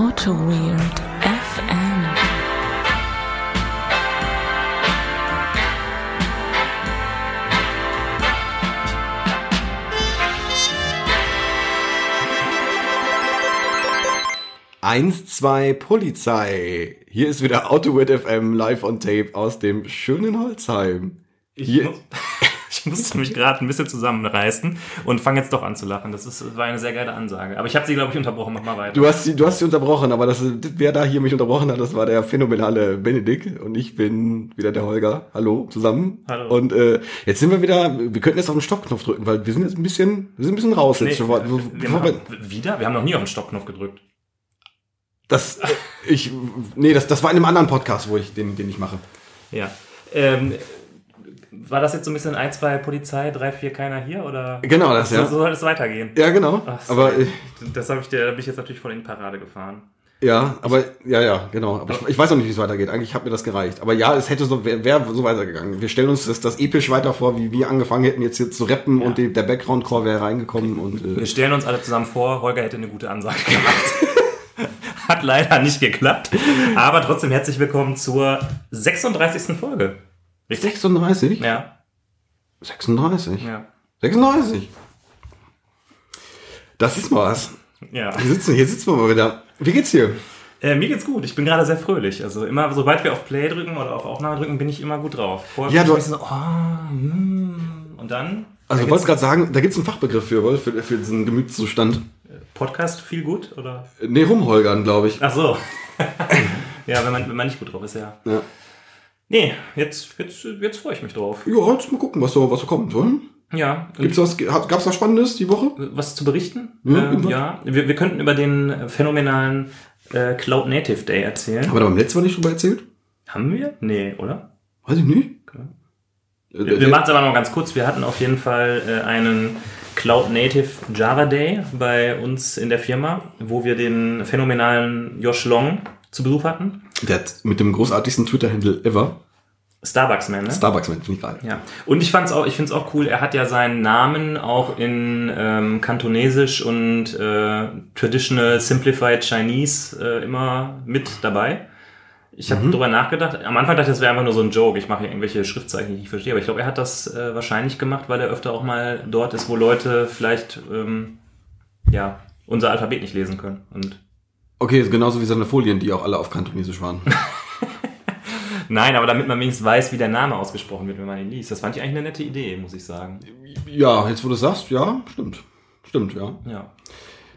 Auto Weird FM. Eins, zwei, Polizei. Hier ist wieder AutoWit FM live on tape aus dem schönen Holzheim. Ich, Hier- muss, ich musste mich gerade ein bisschen zusammenreißen und fange jetzt doch an zu lachen. Das ist, war eine sehr geile Ansage. Aber ich habe sie, glaube ich, unterbrochen. Mach mal weiter. Du hast sie, du hast sie unterbrochen, aber das, wer da hier mich unterbrochen hat, das war der phänomenale Benedikt und ich bin wieder der Holger. Hallo zusammen. Hallo. Und äh, jetzt sind wir wieder. Wir könnten jetzt auf den Stoppknopf drücken, weil wir sind jetzt ein bisschen, wir sind ein bisschen raus Nee, jetzt. Bevor- wir bevor wir- wieder? Wir haben noch nie auf den Stoppknopf gedrückt. Das, äh, ich, nee, das, das war in einem anderen Podcast, wo ich den, den ich mache. Ja. Ähm, war das jetzt so ein bisschen ein, zwei Polizei, drei, vier, keiner hier? Oder Genau, das, so, ja. so soll es weitergehen? Ja, genau. Ach so. aber Das habe ich dir, da bin ich jetzt natürlich voll in Parade gefahren. ja, aber ja, ja, genau. Aber ich, ich weiß noch nicht, wie es weitergeht. Eigentlich hat mir das gereicht. Aber ja, es hätte so wäre wär so weitergegangen. Wir stellen uns das, das episch weiter vor, wie wir angefangen hätten jetzt hier zu rappen und die, der Background-Core wäre reingekommen und äh, Wir stellen uns alle zusammen vor, Holger hätte eine gute Ansage gemacht. Hat leider nicht geklappt. Aber trotzdem herzlich willkommen zur 36. Folge. Richtig? 36? Ja, 36. ja. 36. Das ist mal was. Ja. Hier sitzen, hier sitzen wir mal wieder. Wie geht's hier? Äh, mir geht's gut. Ich bin gerade sehr fröhlich. Also immer, sobald wir auf Play drücken oder auf Aufnahme drücken, bin ich immer gut drauf. Vorher Ja, bin du- ich so, oh, hm. und dann Also dann ich wollte geht's- gerade sagen, da gibt's einen Fachbegriff für, wohl, für, für diesen Gemütszustand. Podcast viel gut oder? Nee, rumholgern, glaube ich. Ach so. ja, wenn man, wenn man nicht gut drauf ist, ja. Ja. Nee, jetzt, jetzt, jetzt freue ich mich drauf. Ja, jetzt mal gucken, was so, was so kommt. Oder? Ja. und- Gibt's was, gab's was Spannendes die Woche? was zu berichten? Ja, ähm, ja. Wir, wir könnten über den phänomenalen äh, Cloud Native Day erzählen. Haben wir da beim letzten Mal nicht drüber erzählt? Haben wir? Nee, oder? Weiß ich nicht. Äh, Wir, wir machen es aber noch ganz kurz. Wir hatten auf jeden Fall äh, einen Cloud Native Java Day bei uns in der Firma, wo wir den phänomenalen Josh Long zu Besuch hatten. Der hat mit dem großartigsten Twitter-Handle ever. Starbucks-Man, ne? Starbucks-Man, finde ich geil. Ja, und ich fand's auch, ich finde es auch cool, er hat ja seinen Namen auch in ähm, Kantonesisch und äh, Traditional Simplified Chinese äh, immer mit dabei. Ich habe drüber nachgedacht. Am Anfang dachte ich, das wäre einfach nur so ein Joke. Ich mache hier irgendwelche Schriftzeichen, die ich nicht verstehe. Aber ich glaube, er hat das äh, wahrscheinlich gemacht, weil er öfter auch mal dort ist, wo Leute vielleicht ähm, ja unser Alphabet nicht lesen können. Und Okay, ist genauso wie seine Folien, die auch alle auf Kantonesisch waren. nein, aber damit man wenigstens weiß, wie der Name ausgesprochen wird, wenn man ihn liest. Das fand ich eigentlich eine nette Idee, muss ich sagen. ja, jetzt wo du sagst, ja, stimmt. Stimmt, ja. Ja.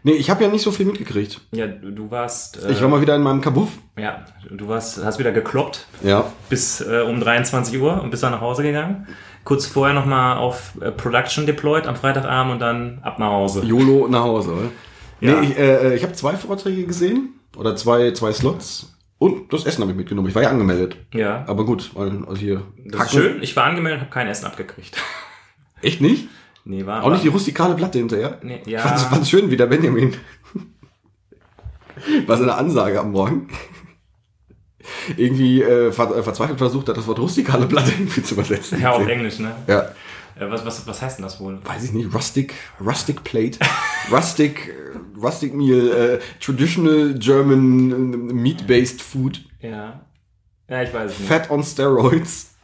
Nee, ich habe ja nicht so viel mitgekriegt. Ja, du, warst. Äh, Ich war mal wieder in meinem Kabuff. Ja, du warst, hast wieder gekloppt Ja. bis äh, um 23 Uhr und bist dann nach Hause gegangen. Kurz vorher nochmal auf äh, Production deployed am Freitagabend und dann ab nach Hause. YOLO nach Hause, oder? Ja. Nee, ich, äh, ich habe zwei Vorträge gesehen. Oder zwei, zwei Slots. Und das Essen habe ich mitgenommen. Ich war ja angemeldet. Ja, Aber gut, also hier. das ist schön. Ich war angemeldet und habe kein Essen abgekriegt. Echt nicht? Nee, war Auch nicht die rustikale Platte hinterher? Nee, Ich fand's, ja. fand's schön, wie der Benjamin. War seine Ansage am Morgen. Irgendwie äh, ver äh, verzweifelt versucht hat, das Wort rustikale Platte irgendwie zu übersetzen. Ja, auf Englisch, ne? Ja, Äh, was, was, was heißt denn das wohl? weiß ich nicht, rustic, rustic plate, rustic, äh, rustic meal, äh, traditional German äh, meat-based food, Ja. Ja, ich weiß es nicht. fat on steroids.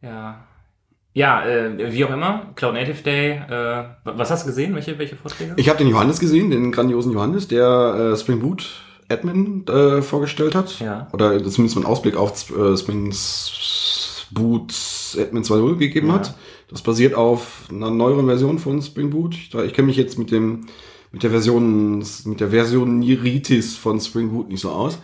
Ja. Ja, äh, wie auch immer, Cloud Native Day. Äh, was hast du gesehen? Welche, welche Vorträge? Ich habe den Johannes gesehen, den grandiosen Johannes, der äh, Spring Boot Admin äh, vorgestellt hat. Ja. Oder zumindest einen Ausblick auf äh, Spring Boot Admin 2.0 gegeben Ja. hat. Das basiert auf einer neueren Version von Spring Boot. Ich, ich kenne mich jetzt mit dem mit der Version mit der Version Niritis von Spring Boot nicht so aus.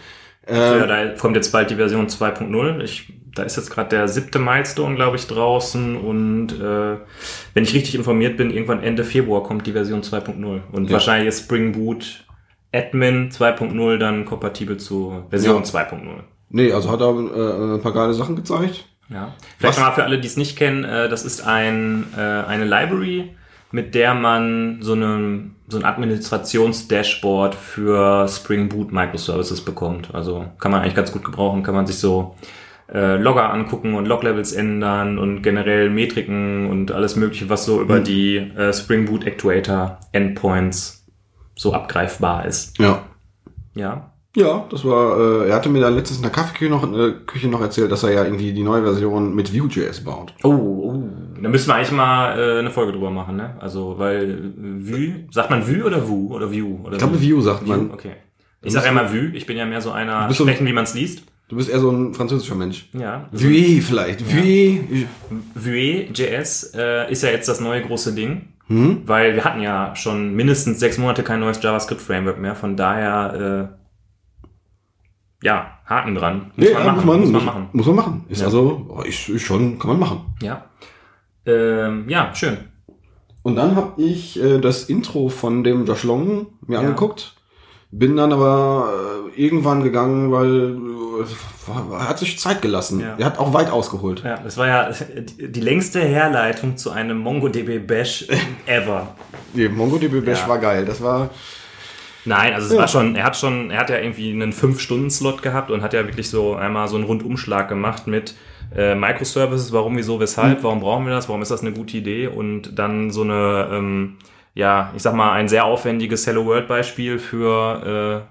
Ja, Äh, da kommt jetzt bald die Version 2.0. Ich, da ist jetzt gerade der siebte Milestone, glaube ich, draußen. Und äh, wenn ich richtig informiert bin, irgendwann Ende Februar kommt die Version 2.0. Und Ja. wahrscheinlich ist Spring Boot Admin 2.0 dann kompatibel zu Version Ja. 2.0. nee, also hat er äh, ein paar geile Sachen gezeigt. Ja. Vielleicht Was- nochmal für alle, die es nicht kennen, äh, das ist ein, äh, eine Library, mit der man so, eine, so ein Administrations-Dashboard für Spring Boot Microservices bekommt. Also kann man eigentlich ganz gut gebrauchen, kann man sich so äh, Logger angucken und Log-Levels ändern und generell Metriken und alles mögliche, was so über die äh, Spring Boot Actuator Endpoints so abgreifbar ist. Ja. Ja. Ja, das war, äh, er hatte mir dann letztens in der Kaffeeküche noch, äh, Küche noch erzählt, dass er ja irgendwie die neue Version mit Vue.js baut. Oh, oh. Da müssen wir eigentlich mal äh, eine Folge drüber machen, ne? Also, weil Vue, sagt man Vue oder Vue oder Vue? Oder Ich glaube, Vue sagt Vue, man. okay. Ich sag ja mal Vue, ich bin ja mehr so einer, so sprechen, wie man es liest. Du bist eher so ein französischer Mensch. Ja. Vue vielleicht. Vue. Vue.js äh, ist ja jetzt das neue große Ding, Hm? weil wir hatten ja schon mindestens sechs Monate kein neues JavaScript-Framework mehr, von daher, äh, ja, Haken dran. Muss Nee, man ja, machen. muss man, muss man machen. muss man machen. Ist Ja. also, ist, ist schon, kann man machen. Ja. Ähm, ja, schön. Und dann habe ich äh, das Intro von dem Josh Long mir Ja. angeguckt. Bin dann aber äh, irgendwann gegangen, weil äh, er hat sich Zeit gelassen. Ja. Er hat auch weit ausgeholt. Ja, das war ja die die längste Herleitung zu einem MongoDB Bash ever. Die MongoDB Bash Ja. war geil. Das war Nein, also es Ja. war schon, er hat schon, er hat ja irgendwie einen 5-Stunden-Slot gehabt und hat ja wirklich so einmal so einen Rundumschlag gemacht mit äh, Microservices, warum, wieso, weshalb, warum brauchen wir das, warum ist das eine gute Idee und dann so eine, ähm, ja, ich sag mal, ein sehr aufwendiges Hello World-Beispiel für,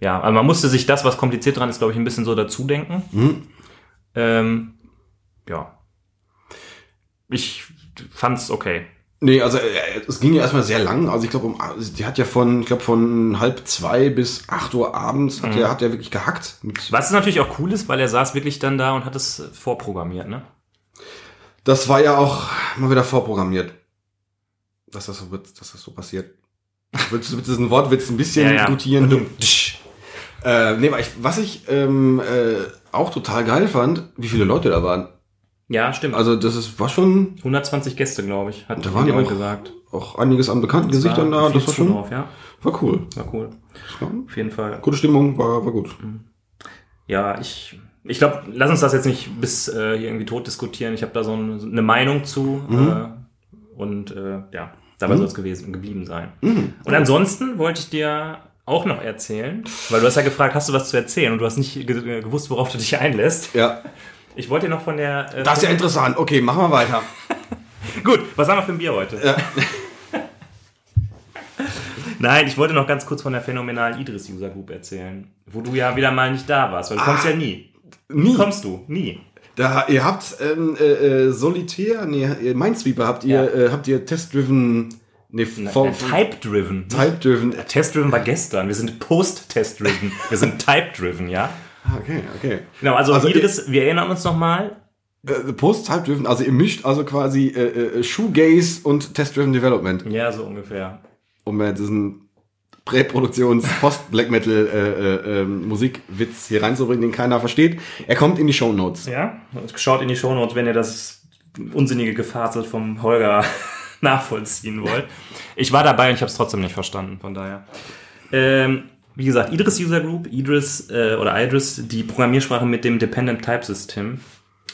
äh, ja, also man musste sich das, was kompliziert dran ist, glaube ich, ein bisschen so dazu denken. Mhm. Ähm, ja. Ich fand's okay. Nee, also äh, es ging ja erstmal sehr lang. Also ich glaube, um, die hat ja von, ich glaube, von halb zwei bis acht Uhr abends hat Mhm. er hat er wirklich gehackt. Was natürlich auch cool ist, weil er saß wirklich dann da und hat es vorprogrammiert, ne? das war ja auch mal wieder vorprogrammiert, dass das so wird, dass das so passiert. Willst du mit diesem Wortwitz ein bisschen gutieren? Äh, nee, was ich ähm, äh, auch total geil fand, wie viele Leute da waren. Ja, stimmt. Also das ist, war schon 120 Gäste, glaube ich, hat Da waren jemand auch- gesagt. auch einiges an bekannten Gesichtern da. Das war schon, drauf, ja. war cool. War cool. Ja, Auf jeden Fall. gute Stimmung, war, war gut. Ja, ich, ich glaube, lass uns das jetzt nicht bis äh, hier irgendwie tot diskutieren. Ich habe da so ein, eine Meinung zu äh, und äh, ja, dabei soll es gewesen geblieben sein. Und ansonsten wollte ich dir auch noch erzählen, weil du hast ja gefragt, hast du was zu erzählen und du hast nicht ge gewusst, worauf du dich einlässt. Ja, Ich wollte noch von der äh, das ist ja interessant. Okay, machen wir weiter. Gut, was haben wir für ein Bier heute? Ja. Nein, ich wollte noch ganz kurz von der phänomenalen Idris User Group erzählen, wo du ja wieder mal nicht da warst, weil du kommst ja nie. Nie. Kommst du? Nie. Da, ihr habt ähm, äh, äh, Solitär, nee, Minesweeper habt ihr, Ja. äh, habt ihr Test-Driven, nee, Type-driven. Type-Driven. Test-driven war gestern. Wir sind Post-Test-driven. Wir sind Type-driven, ja? Ah, Okay, okay. Genau, also, Also Idris, wir erinnern uns nochmal. Äh, Post-Type-Driven, also ihr mischt also quasi äh, äh, Shoegaze und Test-Driven Development, Ja, so ungefähr. um äh, diesen Präproduktions-Post-Black äh, äh, ähm, Musikwitz hier reinzubringen, den keiner versteht. Er kommt in die Show Notes. Ja, schaut in die Shownotes, wenn ihr das unsinnige Gefasel vom Holger nachvollziehen wollt. Ich war dabei und ich habe es trotzdem nicht verstanden, von daher. Ähm, wie gesagt, Idris User Group, Idris äh, oder Idris, die Programmiersprache mit dem Dependent Type System,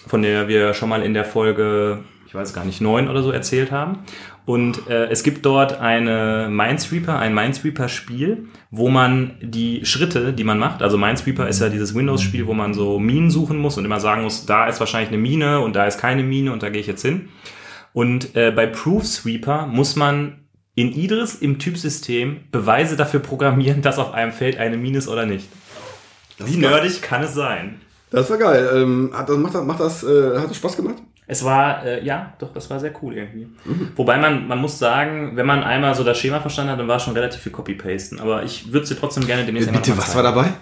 von der wir schon mal in der Folge, ich weiß gar nicht, neun oder so erzählt haben. Und äh, es gibt dort eine Minesweeper, ein Minesweeper-Spiel, wo man die Schritte, die man macht, also Minesweeper ist ja dieses Windows-Spiel, wo man so Minen suchen muss und immer sagen muss, da ist wahrscheinlich eine Mine und da ist keine Mine und da gehe ich jetzt hin. Und äh, bei Proofsweeper muss man in Idris im Typsystem Beweise dafür programmieren, dass auf einem Feld eine Mine ist oder nicht. Wie ist geil. nerdig kann es sein? Das war geil. Ähm, hat das, macht das, macht das, äh, hat das Spaß gemacht? Es war, äh, ja, doch, das war sehr cool irgendwie. Wobei man, man muss sagen, wenn man einmal so das Schema verstanden hat, dann war schon relativ viel Copy-Pasten. Aber ich würde sie trotzdem gerne demnächst einmal Bitte, was war dabei?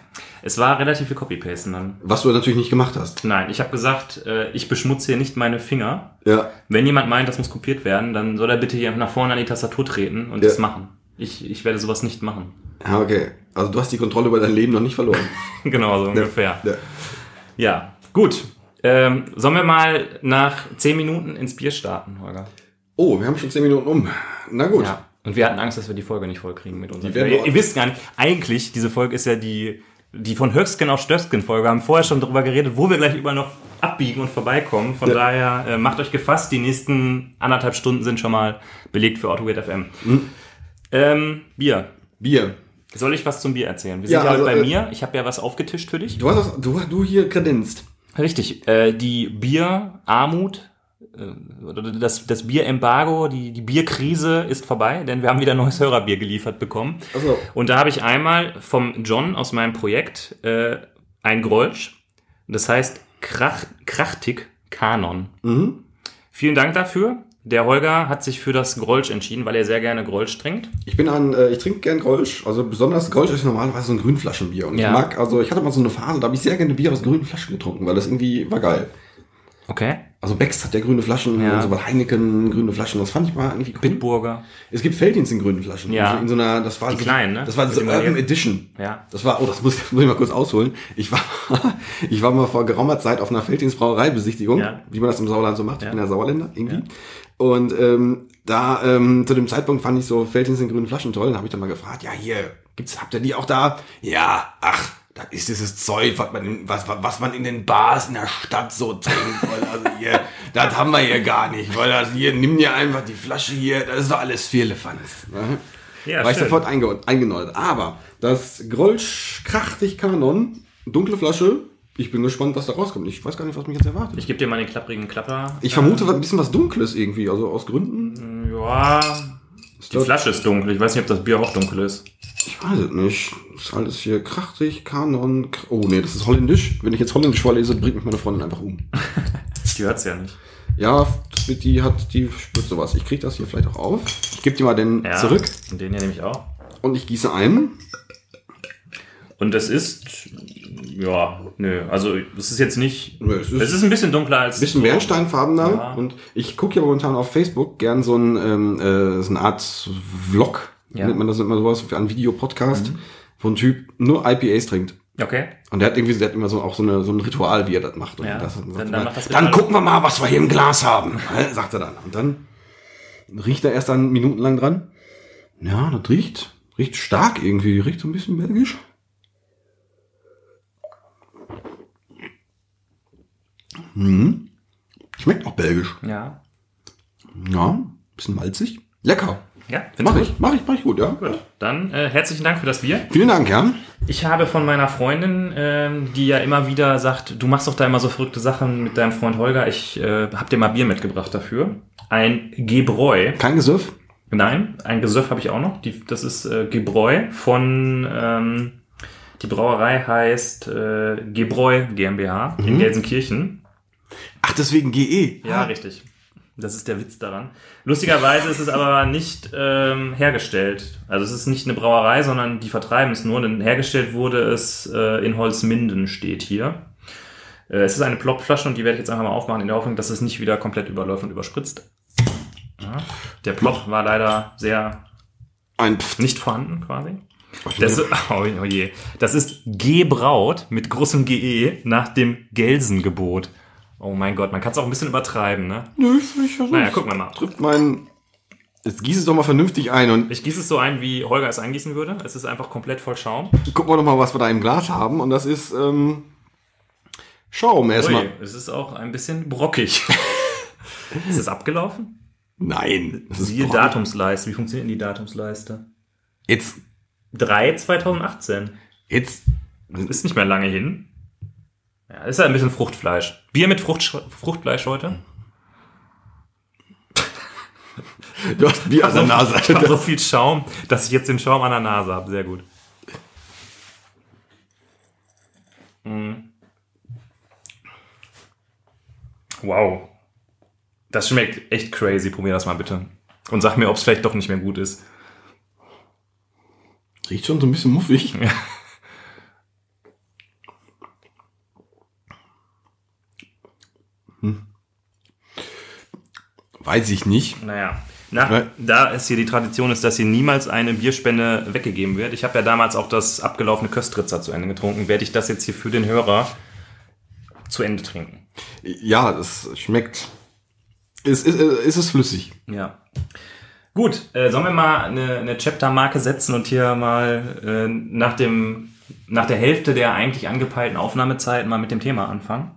Es war relativ viel Copy-Pasten dann. Was du natürlich nicht gemacht hast. Nein, ich habe gesagt, äh, ich beschmutze hier nicht meine Finger. Ja. Wenn jemand meint, das muss kopiert werden, dann soll er bitte hier nach vorne an die Tastatur treten und Ja. das machen. Ich, ich werde sowas nicht machen. Ja, okay. Also du hast die Kontrolle über dein Leben noch nicht verloren. genau, so ungefähr. Ja. Ja, gut. Ähm, sollen wir mal nach 10 Minuten ins Bier starten, Holger? Oh, wir haben schon zehn Minuten um. Na gut. Ja. Und wir hatten Angst, dass wir die Folge nicht vollkriegen mit Bier. wir- Ihr, ihr wisst gar nicht, eigentlich, diese Folge ist ja die, die von Höchstgen auf Stöcksken Folge. Wir haben vorher schon darüber geredet, wo wir gleich überall noch abbiegen und vorbeikommen. Von Ja. daher äh, macht euch gefasst, die nächsten anderthalb Stunden sind schon mal belegt für AutoWeight FM. Mhm. Ähm, Bier. Bier. Soll ich was zum Bier erzählen? Wir Ja, sind ja also, heute bei äh, mir. Ich habe ja was aufgetischt für dich. Du hast du, du hier kredenzt. Richtig. Äh, die Bier Armut äh, oder das, das Bierembargo, die, die Bierkrise ist vorbei, denn wir haben wieder neues Hörerbier geliefert bekommen. Ach so. Und da habe ich einmal vom John aus meinem Projekt äh, ein Grolsch. Das heißt Krach, Krachtig Kanon. Mhm. Vielen Dank dafür. Der Holger hat sich für das Grolsch entschieden, weil er sehr gerne Grolsch trinkt. Ich bin ein, äh, ich trinke gern Grolsch. Also besonders Grolsch ist normalerweise so ein Grünflaschenbier. Und Ja. ich mag, also ich hatte mal so eine Phase, da habe ich sehr gerne Bier aus grünen Flaschen getrunken, weil das irgendwie war geil. Okay. Also Beck's hat ja grüne Flaschen Ja. und so was Heineken grüne Flaschen. Das fand ich mal irgendwie cool. Bitburger. Es gibt Feldins in grünen Flaschen. Ja. Also in so einer, das war Die so, kleinen, ne? Das war so Urban. Edition. Ja. Das war, oh, das muss, muss ich mal kurz ausholen. Ich war, ich war mal vor geraumer Zeit auf einer Feldins Brauereibesichtigung, Ja. wie man das im Sauerland so macht. Ich Ja. bin ja Sauerländer irgendwie. Und ähm, da ähm, zu dem Zeitpunkt fand ich so Feldins in grünen Flaschen toll. Dann habe ich dann mal gefragt, ja hier gibt's, habt ihr die auch da? Ja, ach. Das ist dieses Zeug, was man, in, was, was man in den Bars in der Stadt so trinkt. Weil also hier, das haben wir hier gar nicht. Weil das hier, nimm dir einfach die Flasche hier, das ist doch alles Firlefanz. Ne? Ja, war ich schön. sofort einge. Aber das Grolsch Krachtig Kanon, dunkle Flasche, ich bin gespannt, was da rauskommt. Ich weiß gar nicht, was mich jetzt erwartet. Ich gebe dir mal den klapprigen Klapper. Ich vermute ein bisschen was Dunkles irgendwie, also aus Gründen. Ja, die Flasche ist dunkel. Ich weiß nicht, ob das Bier auch dunkel ist. Ich weiß es nicht. Das ist alles hier Krachtig, Kanon. Oh nee, das ist holländisch. Wenn ich jetzt holländisch vorlese, bringt mich meine Freundin einfach um. Die hört's ja nicht. Ja, die hat, die spürt sowas. Ich krieg das hier vielleicht auch auf. Ich gebe dir mal den Ja, zurück Und den hier nehme ich auch. und ich gieße ein. Und es ist, ja, nö, also es ist jetzt nicht, Nö, es ist- es ist ein bisschen dunkler als... bisschen bernsteinfarbener Ja. und ich gucke ja momentan auf Facebook gern so ein ähm, äh, so eine Art Vlog, Ja. nennt man das immer sowas, für einen Videopodcast, wo ein Typ nur IPAs trinkt. Okay. Und der hat irgendwie, der hat immer so auch so, eine, so ein Ritual, wie er das macht. Und Ja, das, dann- dann macht das dann gucken wir mal, was wir hier im Glas haben, sagt er dann. Und dann riecht er erst dann minutenlang dran. Ja, das riecht, riecht stark irgendwie, riecht so ein bisschen belgisch. Hm. Schmeckt auch belgisch. Ja. Ja, bisschen malzig. Lecker. Ja, Mach ich, mach ich, mach ich gut, ja. Gut. Dann äh, herzlichen Dank für das Bier. Vielen Dank, ja. Ich habe von meiner Freundin, ähm, die ja immer wieder sagt, du machst doch da immer so verrückte Sachen mit deinem Freund Holger, ich äh, habe dir mal Bier mitgebracht dafür. Ein Gebräu. Kein Gesöff. Nein, ein Gesöff habe ich auch noch. Die, das ist äh, Gebräu von, ähm, die Brauerei heißt äh, Gebräu GmbH in Gelsenkirchen. Ach, deswegen GE. Ja, richtig. Das ist der Witz daran. Lustigerweise ist es aber nicht ähm, hergestellt. Also es ist nicht eine Brauerei, sondern die vertreiben es nur. Denn hergestellt wurde es äh, in Holzminden, steht hier. Äh, es ist eine Plopflasche und die werde ich jetzt einfach mal aufmachen in der Hoffnung, dass es nicht wieder komplett überläuft und überspritzt. Ja. Der Plop war leider sehr Ein nicht vorhanden quasi. Das, oh, oh je. Das ist Gebraut mit großem GE nach dem Gelsengebot. Oh mein Gott, man kann es auch ein bisschen übertreiben, ne? Nö, ich, ich, Naja, gucken wir mal. Trifft mein. Jetzt gieß es doch mal vernünftig ein und Ich gieße es so ein, wie Holger es eingießen würde. Es ist einfach komplett voll Schaum. gucken wir doch mal, was wir da im Glas haben. Und das ist ähm, Schaum erstmal. Ui, es ist auch ein bisschen brockig. ist es abgelaufen? Nein, das Siehe. Datumsleiste. Wie funktioniert denn die Datumsleiste? Jetzt, 3 2018. jetzt. Ist nicht mehr lange hin. Ja, ist ja ein bisschen Fruchtfleisch. Bier mit Frucht, Fruchtfleisch heute. Du hast Bier an der Nase. Ich habe so viel Schaum, dass ich jetzt den Schaum an der Nase habe. Sehr gut. Mm. Wow. Das schmeckt echt crazy. Probier das mal bitte. Und sag mir, ob es vielleicht doch nicht mehr gut ist. Riecht schon so ein bisschen muffig. Hm. Weiß ich nicht. Naja. Na, da es hier die Tradition ist, dass hier niemals eine Bierspende weggegeben wird. Ich habe ja damals auch das abgelaufene Köstritzer zu Ende getrunken. Werde ich das jetzt hier für den Hörer zu Ende trinken. Ja, das schmeckt. Es ist, ist es flüssig. Ja. Gut, äh, sollen wir mal eine, eine Chapter-Marke setzen und hier mal äh, nach, dem, nach der Hälfte der eigentlich angepeilten Aufnahmezeit mal mit dem Thema anfangen?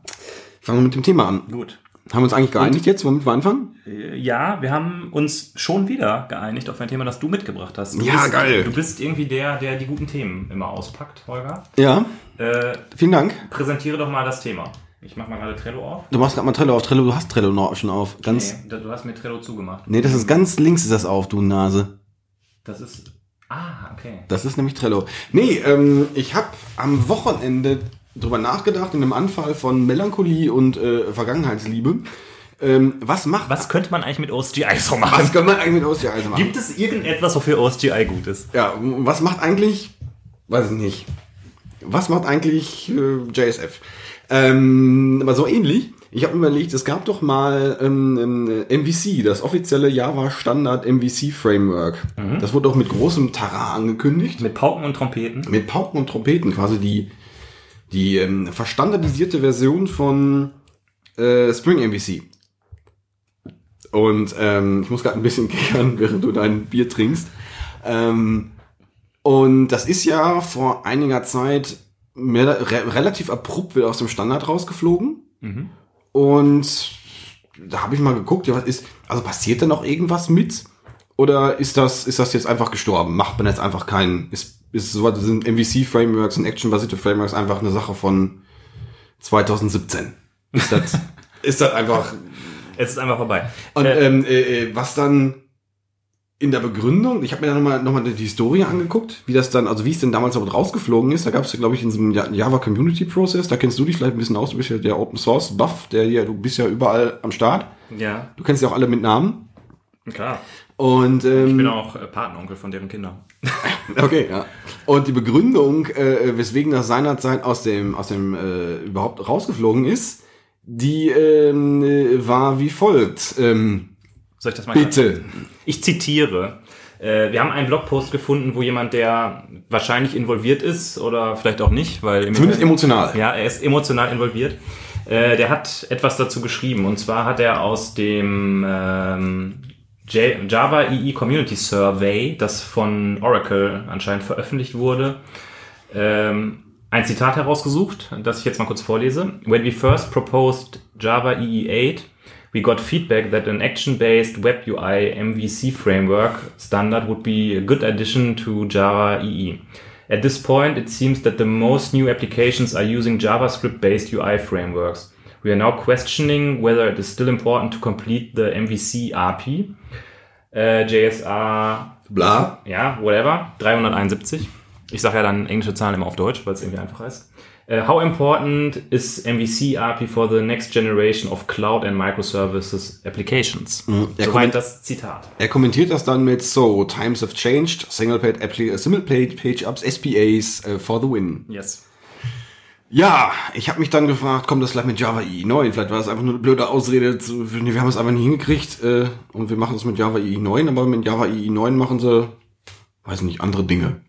Fangen wir mit dem Thema an. Gut. Haben wir uns eigentlich geeinigt jetzt, womit wir anfangen? Äh, Ja, wir haben uns schon wieder geeinigt auf ein Thema, das du mitgebracht hast. Du Ja, bist, geil. Du bist irgendwie der, der die guten Themen immer auspackt, Holger. Ja, Äh, vielen Dank. präsentiere doch mal das Thema. Ich mach mal gerade Trello auf. Du machst gerade mal Trello auf. Trello, du hast Trello noch schon auf. Ganz. Nee, du hast mir Trello zugemacht. Nee, das ist ganz links ist das auf, du Nase. Das ist. Ah, okay. Das ist nämlich Trello. Nee, ähm, ich habe am Wochenende drüber nachgedacht, in einem Anfall von Melancholie und äh, Vergangenheitsliebe. Ähm, was macht, Was könnte man eigentlich mit OSGI so machen? was kann man eigentlich mit OSGI also machen? Gibt es irgendetwas, wofür OSGI gut ist? Ja, was macht eigentlich, weiß ich nicht, was macht eigentlich äh, JSF? Ähm, aber so ähnlich. Ich habe überlegt, es gab doch mal ähm, ähm, MVC, das offizielle Java Standard MVC Framework. Das wurde auch mit großem Tara angekündigt. Mit Pauken und Trompeten? mit Pauken und Trompeten quasi die, die ähm, verstandardisierte Version von äh, Spring MVC. Und ähm, ich muss gerade ein bisschen kichern, während du dein Bier trinkst. Ähm, und das ist ja vor einiger Zeit mehr, re relativ abrupt wieder aus dem Standard rausgeflogen. Und da habe ich mal geguckt, ja, was ist, also passiert da noch irgendwas mit? Oder ist das, ist das jetzt einfach gestorben? Macht man jetzt einfach keinen, ist, ist so, sind MVC-Frameworks und Action-basierte Frameworks einfach eine Sache von 2017? Ist das, ist das einfach, Es ist einfach vorbei. und Äh, ähm, äh, äh, was dann in der Begründung, ich habe mir da nochmal noch mal die Historie angeguckt, wie das dann, also wie es denn damals damit rausgeflogen ist. Da gab es, glaube ich, in diesem Ja- Java Community Process, da kennst du dich vielleicht ein bisschen aus, du bist ja der Open Source Buff, der ja, du bist ja überall am Start. ja, Du kennst ja auch alle mit Namen. klar. Und ähm, Ich bin auch äh, Patenonkel von deren Kindern. Okay, ja. Und die Begründung, äh, weswegen das seinerzeit aus dem, aus dem äh, überhaupt rausgeflogen ist, die ähm, äh, war wie folgt. Ähm, Soll ich das mal bitte. Ich zitiere. Äh, wir haben einen Blogpost gefunden, wo jemand, der wahrscheinlich involviert ist oder vielleicht auch nicht, weil Zumindest emotional. Ja, er ist emotional involviert. Äh, der hat etwas dazu geschrieben. Und zwar hat er aus dem ähm, Java EE Community Survey, das von Oracle anscheinend veröffentlicht wurde, ähm, ein Zitat herausgesucht, das ich jetzt mal kurz vorlese. When we first proposed Java EE 8, we got feedback that an action-based web UI MVC framework standard would be a good addition to Java EE. At this point, it seems that the most new applications are using JavaScript-based UI frameworks. We are now questioning whether it is still important to complete the MVC API. Äh, JSR Bla. ja, whatever, 371. Ich sage ja dann englische Zahlen immer auf Deutsch, weil es irgendwie einfacher ist. Uh, how important is MVC API for the next generation of Cloud and Microservices applications? der Soweit komment- das Zitat. Er kommentiert das dann mit so, times have changed, single page, single page, page ups, SPAs äh, for the win. Yes. Ja, ich habe mich dann gefragt, kommt das gleich mit Java EE 9? Vielleicht war das einfach nur eine blöde Ausrede, zu, nee, wir haben es einfach nicht hingekriegt äh, und wir machen es mit Java EE 9, aber mit Java EE 9 machen sie, weiß nicht, andere Dinge.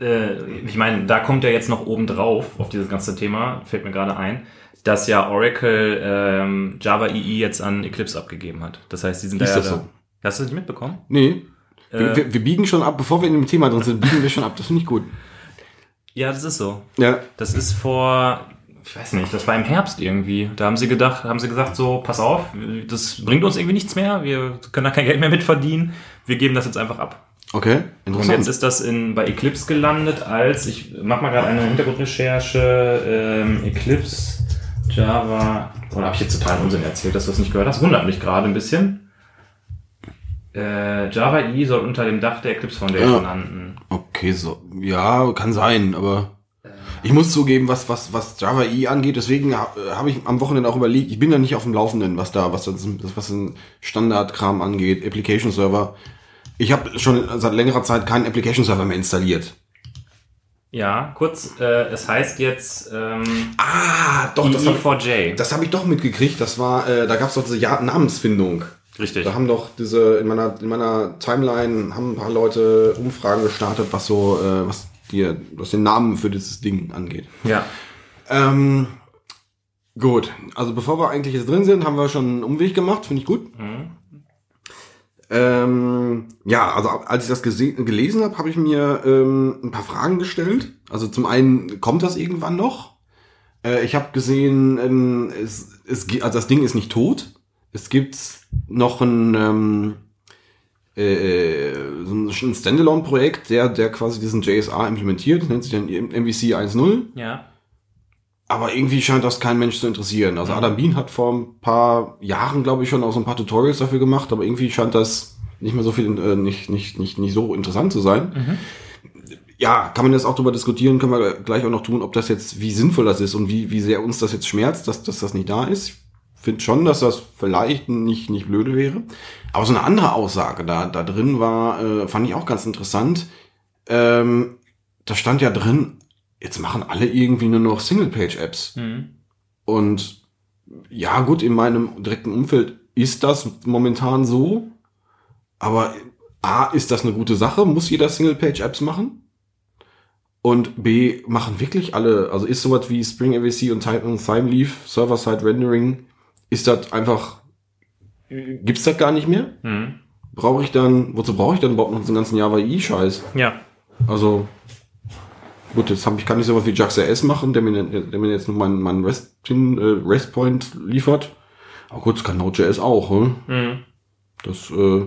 Äh, ich meine, da kommt ja jetzt noch oben drauf auf dieses ganze Thema, fällt mir gerade ein, dass ja Oracle ähm, Java EE jetzt an Eclipse abgegeben hat. Das heißt, die sind Ist da ja das da. so? Hast du das nicht mitbekommen? Nee, Äh. wir, wir, wir biegen schon ab, bevor wir in dem Thema drin sind, biegen wir schon ab, das finde ich gut. Ja, das ist so. Ja, Das ist vor, ich weiß nicht, das war im Herbst irgendwie. Da haben sie gedacht, haben sie gesagt, so, pass auf, das bringt uns irgendwie nichts mehr, wir können da kein Geld mehr mitverdienen, wir geben das jetzt einfach ab. okay, Und interessant. jetzt ist das in, bei Eclipse gelandet als, ich mach mal gerade eine Hintergrundrecherche, ähm, Eclipse, Java, oder habe ich jetzt total Unsinn erzählt, dass du das nicht gehört hast? Wundert mich gerade ein bisschen. Äh, Java EE soll unter dem Dach der Eclipse Foundation Ja. landen. Okay, so, ja, kann sein, aber ich muss zugeben, was, was, was Java EE angeht, deswegen ha- habe ich am Wochenende auch überlegt, ich bin da nicht auf dem Laufenden, was da, was das, was ein Standardkram angeht, Application Server. Ich habe schon seit längerer Zeit keinen Application Server mehr installiert. Ja, kurz, äh, es heißt jetzt ähm, Ah, doch, das habe EE4J. das hab ich doch mitgekriegt. Das war, äh, da gab es doch diese ja Namensfindung. Richtig. Da haben doch diese, in meiner, in meiner Timeline haben ein paar Leute Umfragen gestartet, was so, äh, was die, was den Namen für dieses Ding angeht. Ja. Ähm, gut, also bevor wir eigentlich jetzt drin sind, haben wir schon einen Umweg gemacht, finde ich gut. Ähm, ja, also als ich das gese- gelesen habe, habe ich mir ähm, ein paar Fragen gestellt. Also zum einen, kommt das irgendwann noch? Äh, ich habe gesehen, ähm, es, es, also das Ding ist nicht tot. Es gibt noch ein, ähm, äh, so ein Standalone-Projekt, der, der quasi diesen JSR implementiert, nennt sich dann MVC 1.0. Ja. aber irgendwie scheint das kein Mensch zu interessieren. Also Adam Bean hat vor ein paar Jahren, glaube ich, schon auch so ein paar Tutorials dafür gemacht, aber irgendwie scheint das nicht mehr so viel, äh, nicht, nicht, nicht, nicht so interessant zu sein. Ja, kann man jetzt auch darüber diskutieren, können wir gleich auch noch tun, ob das jetzt, wie sinnvoll das ist und wie, wie sehr uns das jetzt schmerzt, dass, dass das nicht da ist. Finde schon, dass das vielleicht nicht, nicht blöde wäre. Aber so eine andere Aussage da, da drin war, äh, fand ich auch ganz interessant. Ähm, da stand ja drin, jetzt machen alle irgendwie nur noch Single-Page-Apps. Mhm. Und ja, gut, in meinem direkten Umfeld ist das momentan so. Aber A, ist das eine gute Sache? Muss jeder Single-Page-Apps machen? Und B, machen wirklich alle, also ist sowas wie Spring MVC und Time Leaf, Server-Side Rendering, ist das einfach, gibt's das gar nicht mehr? Mhm. Brauche ich dann, wozu brauche ich dann überhaupt noch einen ganzen Java I-Scheiß? Ja. Also, gut, jetzt hab ich, kann ich sowas wie JAX-RS machen, der mir, der mir jetzt noch meinen, meinen Rest, äh, Rest-Point liefert. Aber gut, das kann Node.js auch, hm? Mhm. Das, äh,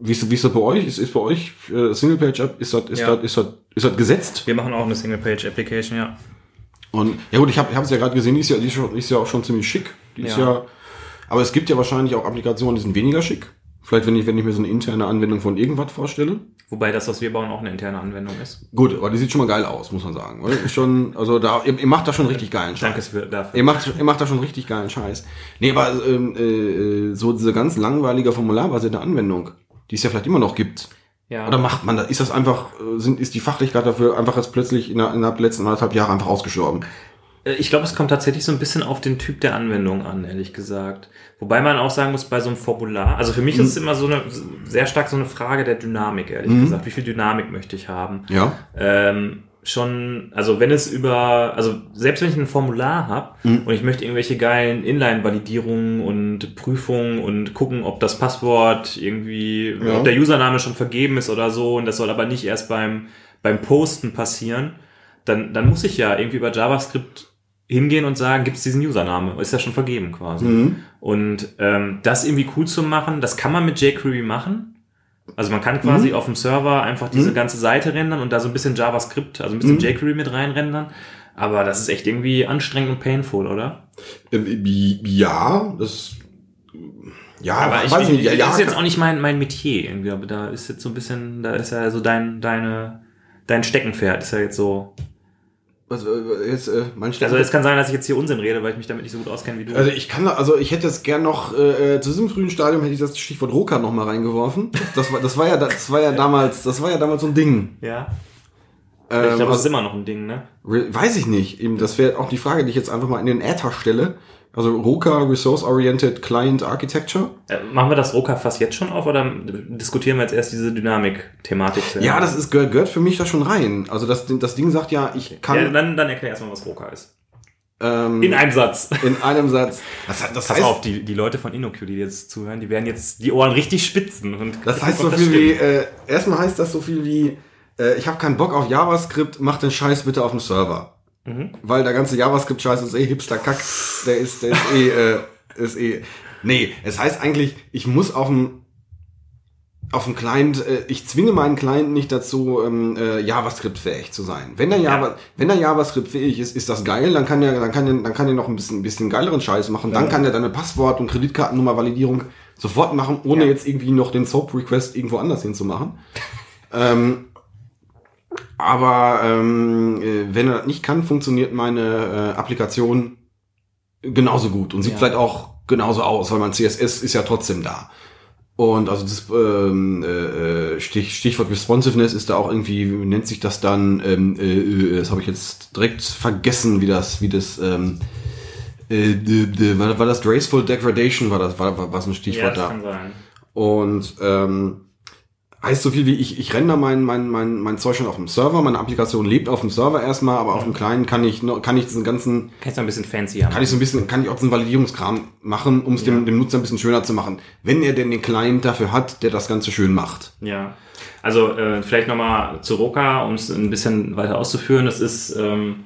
wie ist, wie ist das bei euch? Ist, ist bei euch äh, Single-Page-App, ist das, ist, Ja. das, ist, das, ist das gesetzt? Wir machen auch eine Single-Page-Application, ja. Und ja gut, ich habe es ja gerade gesehen, die ist ja, die ist ja auch schon ziemlich schick. Die ist Ja. ja, aber es gibt ja wahrscheinlich auch Applikationen, die sind weniger schick. Vielleicht, wenn ich, wenn ich mir so eine interne Anwendung von irgendwas vorstelle. Wobei das, was wir bauen, auch eine interne Anwendung ist. Gut, aber die sieht schon mal geil aus, muss man sagen. Oder? Ist schon, also da, ihr, ihr macht da schon richtig geilen Scheiß. Danke für, dafür. Ihr macht, ihr macht da schon richtig geilen Scheiß. Nee, aber ähm, äh, so diese ganz langweilige formularbasierte Anwendung, die es ja vielleicht immer noch gibt. Ja. Oder macht man das? Ist das einfach, äh, sind, ist die Fachlichkeit dafür einfach jetzt plötzlich innerhalb der letzten anderthalb Jahre einfach ausgestorben? Äh, Ich glaube, es kommt tatsächlich so ein bisschen auf den Typ der Anwendung an, ehrlich gesagt. Wobei man auch sagen muss, bei so einem Formular, also für mich ist es immer so eine, sehr stark so eine Frage der Dynamik, ehrlich gesagt. Wie viel Dynamik möchte ich haben? Ja. ähm, schon, also wenn es über, also selbst wenn ich ein Formular habe und ich möchte irgendwelche geilen Inline-Validierungen und Prüfungen und gucken, ob das Passwort irgendwie, Ja. ob der Username schon vergeben ist oder so und das soll aber nicht erst beim, beim Posten passieren, dann, dann muss ich ja irgendwie über JavaScript hingehen und sagen, gibt es diesen Username? Ist ja schon vergeben quasi. Und ähm, das irgendwie cool zu machen, das kann man mit jQuery machen. Also man kann quasi auf dem Server einfach diese ganze Seite rendern und da so ein bisschen JavaScript, also ein bisschen jQuery mit reinrendern. Aber das ist echt irgendwie anstrengend und painful, oder? Ähm, Ja, das, ja, Aber ich, weiß ich, nicht, ja, ja, das ist jetzt auch nicht mein, mein Metier irgendwie, aber da ist jetzt so ein bisschen, da ist ja so dein, deine, dein Steckenpferd ist ja jetzt so. Also, äh, jetzt, äh, Also es kann sein, dass ich jetzt hier Unsinn rede, weil ich mich damit nicht so gut auskenne wie du. Also ich kann, da- also ich hätte jetzt gern noch äh, zu diesem frühen Stadium hätte ich das Stichwort Roka noch mal reingeworfen. Das war, das war ja, das war ja damals, das war ja damals so ein Ding. ja. Ähm, Ich glaube, das also- ist immer noch ein Ding, ne? Weiß ich nicht. Eben, das wäre auch die Frage, die ich jetzt einfach mal in den Äther stelle. Also Roka Resource Oriented Client Architecture. Äh, Machen wir das Roka-Fass jetzt schon auf oder diskutieren wir jetzt erst diese Dynamik-Thematik? Ja, das ist gehört, gehört für mich da schon rein. Also das, das Ding sagt ja, ich kann Ja, dann, dann erklär erstmal, was Roka ist. ähm, In einem Satz. in einem Satz. Das, das Pass heißt, auf, die, die Leute von InnoQ, die jetzt zuhören, die werden jetzt die Ohren richtig spitzen. Und Das heißt so viel wie, stimmt. äh, erstmal heißt das so viel wie, äh, ich habe keinen Bock auf JavaScript, mach den Scheiß bitte auf dem Server. Mhm. Weil der ganze JavaScript-Scheiß ist eh Hipster-Kack. Der ist, der ist eh, äh, ist eh. Nee, es heißt eigentlich, ich muss auf dem auf dem Client, äh, ich zwinge meinen Client nicht dazu, ähm, äh, JavaScript-fähig zu sein. Wenn der, Java, Ja. wenn der JavaScript-fähig ist, ist das geil, dann kann er, dann kann er, dann kann er noch ein bisschen, ein bisschen geileren Scheiß machen. Dann kann er deine Passwort- und Kreditkartennummer-Validierung sofort machen, ohne Ja. jetzt irgendwie noch den SOAP-Request irgendwo anders hinzumachen. ähm, aber ähm, äh, wenn er das nicht kann, funktioniert meine äh, Applikation genauso gut und sieht Ja. vielleicht auch genauso aus, weil mein CSS ist ja trotzdem da. Und also das ähm, äh, Stich, Stichwort Responsiveness ist da auch irgendwie, wie nennt sich das dann? Ähm, äh, äh, das habe ich jetzt direkt vergessen, wie das, wie das ähm, äh, war, war das Graceful Degradation, war das, war, war was ein ja, Stichwort das da. kann sein. Und ähm, heißt so viel wie ich, ich render mein, mein, mein, mein Zeug schon auf dem Server, meine Applikation lebt auf dem Server erstmal, aber auf dem kleinen kann ich kann ich diesen ganzen, Kann ich so ein bisschen fancier kann ich so ein bisschen, kann ich auch diesen Validierungskram machen, um es dem, dem Nutzer ein bisschen schöner zu machen. Wenn er denn den Client dafür hat, der das Ganze schön macht. Ja, also äh, vielleicht nochmal zu Roka, um es ein bisschen weiter auszuführen. Das ist, ähm,